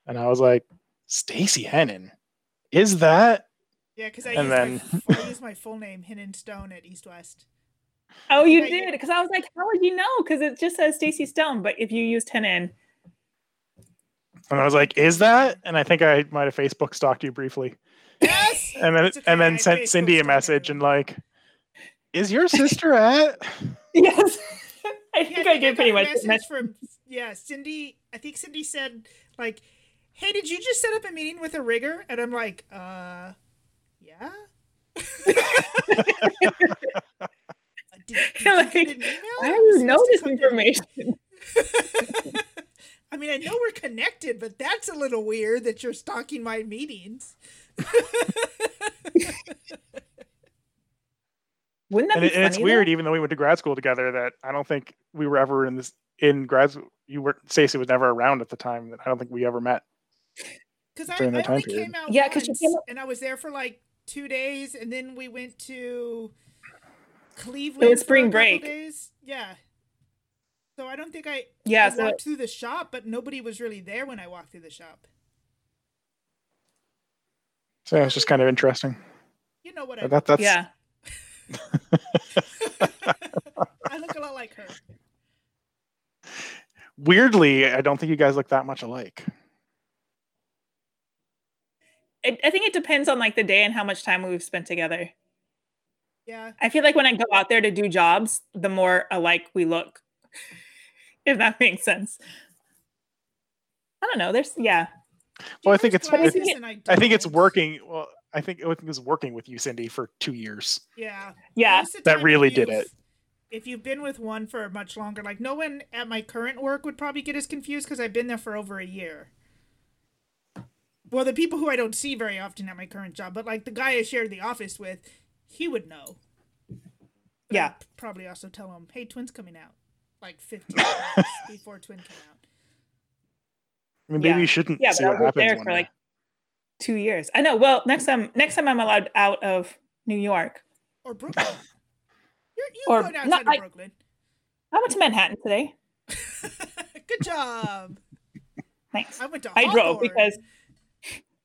[SPEAKER 3] and I was like, "Stacy Hennon, is that?"
[SPEAKER 2] Yeah, because I, and then... my, I used my full name, Hennon Stone, at East West.
[SPEAKER 1] Oh, you did? Because I was like, how would you know? Because it just says Stacy Stone, but if you used Hennon,
[SPEAKER 3] and I was like, "Is that?" And I think I might have Facebook stalked you briefly.
[SPEAKER 2] Yes.
[SPEAKER 3] And then and then sent Facebook Cindy a message and like, "Is your sister at?"
[SPEAKER 1] yes. I think yeah, I, I did pretty much.
[SPEAKER 2] Message from yeah, Cindy. I think Cindy said like, "Hey, did you just set up a meeting with a rigger?" And I'm like, "Uh, yeah."
[SPEAKER 1] did, did like, Why do you know this information?
[SPEAKER 2] I mean, I know we're connected, but that's a little weird that you're stalking my meetings.
[SPEAKER 1] Wouldn't that
[SPEAKER 3] and,
[SPEAKER 1] it,
[SPEAKER 3] and it's weird, even though we went to grad school together, that I don't think we were ever in this in grad. You were Stacey was never around at the time. That I don't think we ever met.
[SPEAKER 2] Because I, I only period. came out yeah, because and I was there for like two days, and then we went to Cleveland.
[SPEAKER 1] It was spring break.
[SPEAKER 2] Days. Yeah, so I don't think I
[SPEAKER 1] yeah
[SPEAKER 2] I
[SPEAKER 1] so
[SPEAKER 2] walked through the shop, but nobody was really there when I walked through the shop.
[SPEAKER 3] So yeah, it's just kind of interesting.
[SPEAKER 2] You know what I
[SPEAKER 3] that, that's
[SPEAKER 1] yeah.
[SPEAKER 2] I look a lot like her.
[SPEAKER 3] Weirdly, I don't think you guys look that much alike.
[SPEAKER 1] I, I think it depends on like the day and how much time we've spent together.
[SPEAKER 2] Yeah.
[SPEAKER 1] I feel like when I go out there to do jobs, the more alike we look. if that makes sense. I don't know. There's yeah.
[SPEAKER 3] Well, I think it's. I think, I, I think it's working. Well, I think I think it's working with you, Cindy, for two years.
[SPEAKER 2] Yeah.
[SPEAKER 1] Yeah.
[SPEAKER 3] That really did it.
[SPEAKER 2] If you've been with one for much longer, like no one at my current work would probably get as confused because I've been there for over a year. Well, the people who I don't see very often at my current job, but like the guy I shared the office with, he would know.
[SPEAKER 1] yeah.
[SPEAKER 2] probably also tell him, hey, Twin's coming out. Like 15 minutes before Twin came out.
[SPEAKER 3] I mean, maybe
[SPEAKER 1] Yeah.
[SPEAKER 3] you shouldn't
[SPEAKER 1] Yeah,
[SPEAKER 3] see
[SPEAKER 1] but I was there
[SPEAKER 3] one
[SPEAKER 1] for
[SPEAKER 3] day.
[SPEAKER 1] like two years. I know. Well, next time, next time I'm allowed out of New York.
[SPEAKER 2] Or Brooklyn. You're, you
[SPEAKER 1] Or-
[SPEAKER 2] going outside
[SPEAKER 1] no,
[SPEAKER 2] of
[SPEAKER 1] I-
[SPEAKER 2] Brooklyn.
[SPEAKER 1] I went to Manhattan today.
[SPEAKER 2] Good job.
[SPEAKER 1] Thanks.
[SPEAKER 2] I went to
[SPEAKER 1] I drove because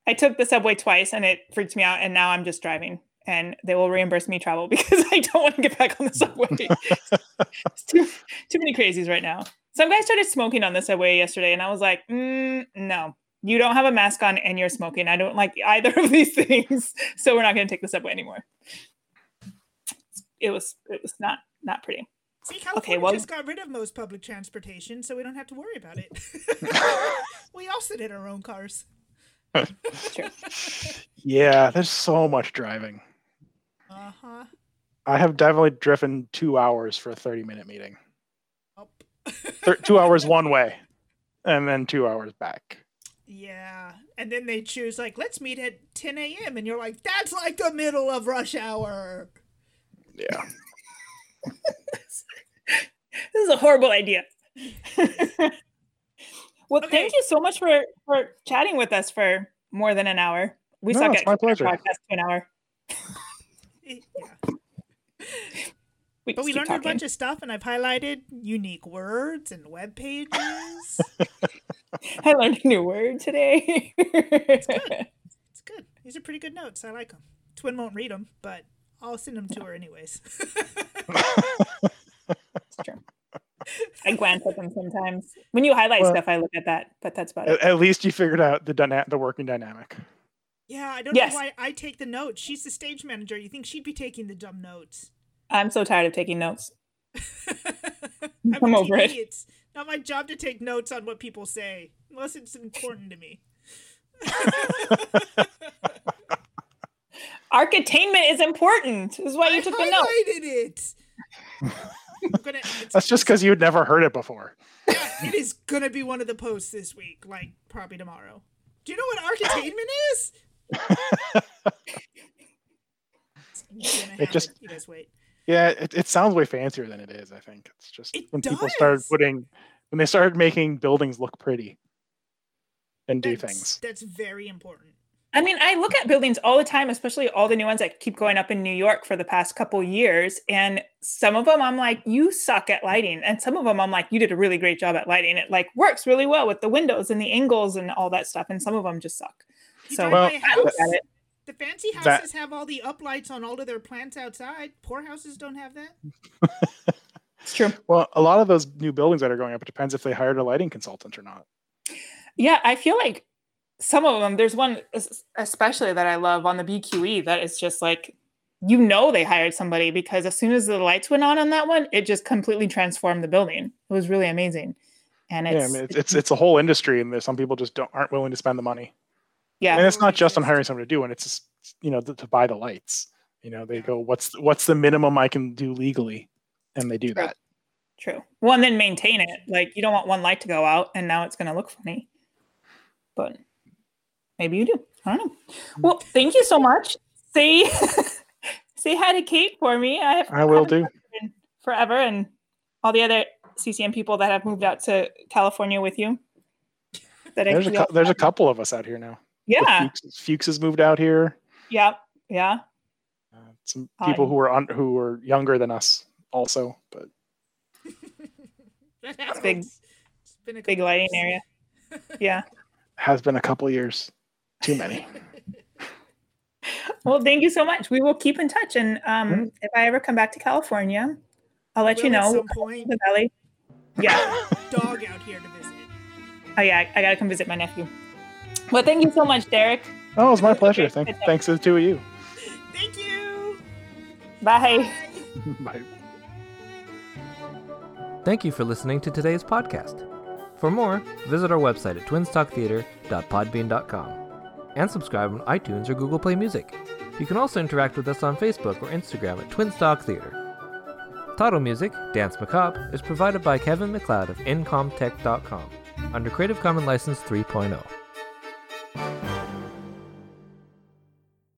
[SPEAKER 1] I took the subway twice and it freaked me out. And now I'm just driving and they will reimburse me travel because I don't want to get back on the subway. it's too, too many crazies right now. Some guy started smoking on the subway yesterday and I was like, mm, no, you don't have a mask on and you're smoking. I don't like either of these things. So we're not going to take the subway anymore. It was, it was not, not pretty.
[SPEAKER 2] See, California
[SPEAKER 1] well-
[SPEAKER 2] just got rid of most public transportation, so we don't have to worry about it. we all sit in our own cars.
[SPEAKER 1] True.
[SPEAKER 3] Yeah, there's so much driving.
[SPEAKER 2] Uh huh.
[SPEAKER 3] I have definitely driven two hours for a 30 minute meeting.
[SPEAKER 2] Up.
[SPEAKER 3] Thir- two hours one way, and then two hours back.
[SPEAKER 2] Yeah. And then they choose, like, let's meet at 10 a.m. And you're like, that's like the middle of rush hour.
[SPEAKER 3] Yeah.
[SPEAKER 1] this is a horrible idea. well,
[SPEAKER 2] Okay.
[SPEAKER 1] thank you so much for for chatting with us for more than an hour. We
[SPEAKER 3] No,
[SPEAKER 1] suck at
[SPEAKER 3] my pleasure.
[SPEAKER 1] podcast to an hour.
[SPEAKER 2] Yeah.
[SPEAKER 1] We
[SPEAKER 2] But we learned a bunch of stuff, and I've highlighted unique words and web pages.
[SPEAKER 1] I learned a new word today.
[SPEAKER 2] it's good. It's good. These are pretty good notes. I like them. Twin won't read them, but I'll send them to her anyways.
[SPEAKER 1] It's true. I glance at them sometimes. When you highlight
[SPEAKER 3] Well-
[SPEAKER 1] stuff, I look at that, but that's about
[SPEAKER 3] At,
[SPEAKER 1] it.
[SPEAKER 3] at least you figured out the dyna- the working dynamic.
[SPEAKER 2] yeah, I don't
[SPEAKER 1] Yes.
[SPEAKER 2] know why I take the notes. She's the stage manager. You think she'd be taking the dumb notes?
[SPEAKER 1] I'm so tired of taking notes.
[SPEAKER 2] I'm,
[SPEAKER 1] I'm over it.
[SPEAKER 2] It's not my job to take notes on what people say, unless it's important to me.
[SPEAKER 1] Architainment is important. This is why you
[SPEAKER 2] I
[SPEAKER 1] took the note.
[SPEAKER 2] highlighted it. Gonna, it's,
[SPEAKER 3] That's just because you'd never heard it before.
[SPEAKER 2] yeah, it is gonna be one of the posts this week, like probably tomorrow. Do you know what architainment is?
[SPEAKER 3] It just-
[SPEAKER 2] you guys wait.
[SPEAKER 3] Yeah, it, it sounds way fancier than it is. I think it's just
[SPEAKER 2] It
[SPEAKER 3] when people started putting when they started making buildings look pretty and do things.
[SPEAKER 2] That's very important.
[SPEAKER 1] I mean, I look at buildings all the time, especially all the new ones that keep going up in New York for the past couple years. And some of them I'm like, you suck at lighting. And some of them I'm like, you did a really great job at lighting. It like works really well with the windows and the angles and all that stuff. And some of them just suck.
[SPEAKER 2] You
[SPEAKER 1] So
[SPEAKER 3] Well,
[SPEAKER 2] by
[SPEAKER 1] look at it.
[SPEAKER 2] the fancy
[SPEAKER 3] That-
[SPEAKER 2] houses have all the uplights on all of their plants outside. Poor houses don't have that.
[SPEAKER 1] It's true.
[SPEAKER 3] Well, a lot of those new buildings that are going up, it depends if they hired a lighting consultant or not.
[SPEAKER 1] Yeah, I feel like some of them, there's one especially that I love on the BQE that is just like, you know, they hired somebody because as soon as the lights went on on that one, it just completely transformed the building. It was really amazing. And
[SPEAKER 3] yeah, I
[SPEAKER 1] it's,
[SPEAKER 3] mean, it's, it's it's a whole industry, and some people just don't aren't willing to spend the money.
[SPEAKER 1] yeah,
[SPEAKER 3] And it's not just on hiring someone to do it; it's just you know to, to buy the lights. You know, they go, "What's what's the minimum I can do legally?" And they do
[SPEAKER 1] True.
[SPEAKER 3] that.
[SPEAKER 1] True. Well, and then maintain it. Like you don't want one light to go out and now it's going to look funny. But maybe you do. I don't know. Well, thank you so much. Say say hi to Kate for me. I have
[SPEAKER 3] I will
[SPEAKER 1] haven't
[SPEAKER 3] do.
[SPEAKER 1] talked to her in forever, and all the other CCM people that have moved out to California with you. That
[SPEAKER 3] There's a
[SPEAKER 1] feel-
[SPEAKER 3] cou- there's a couple of us out here now.
[SPEAKER 1] yeah,
[SPEAKER 3] Fuchs, Fuchs has moved out here.
[SPEAKER 1] yeah, yeah.
[SPEAKER 3] Uh, some people who are on who were younger than us also, but
[SPEAKER 1] big-
[SPEAKER 2] It's been a
[SPEAKER 1] Big lighting
[SPEAKER 2] years.
[SPEAKER 1] area. Yeah.
[SPEAKER 3] has been a couple years. Too many.
[SPEAKER 1] Well, thank you so much. We will keep in touch, and um,
[SPEAKER 3] Mhm.
[SPEAKER 1] if I ever come back to California, I'll let you
[SPEAKER 2] Will at
[SPEAKER 1] know.
[SPEAKER 2] some point.
[SPEAKER 1] The valley. Yeah.
[SPEAKER 2] Dog out here to visit.
[SPEAKER 1] Oh yeah, I, I gotta come visit my nephew. Well, thank you so much, Derek.
[SPEAKER 3] Oh, it was my pleasure.
[SPEAKER 1] Okay,
[SPEAKER 3] Thank, thanks to the two of you.
[SPEAKER 2] Thank you.
[SPEAKER 1] Bye.
[SPEAKER 3] Bye.
[SPEAKER 4] Thank you for listening to today's podcast. For more, visit our website at twinstalktheater.podbean.com and subscribe on iTunes or Google Play Music. You can also interact with us on Facebook or Instagram at Twinstalk Theater. Title music, Danse Macabre, is provided by Kevin MacLeod of Incompetech.com under Creative Commons License oh. 3.0.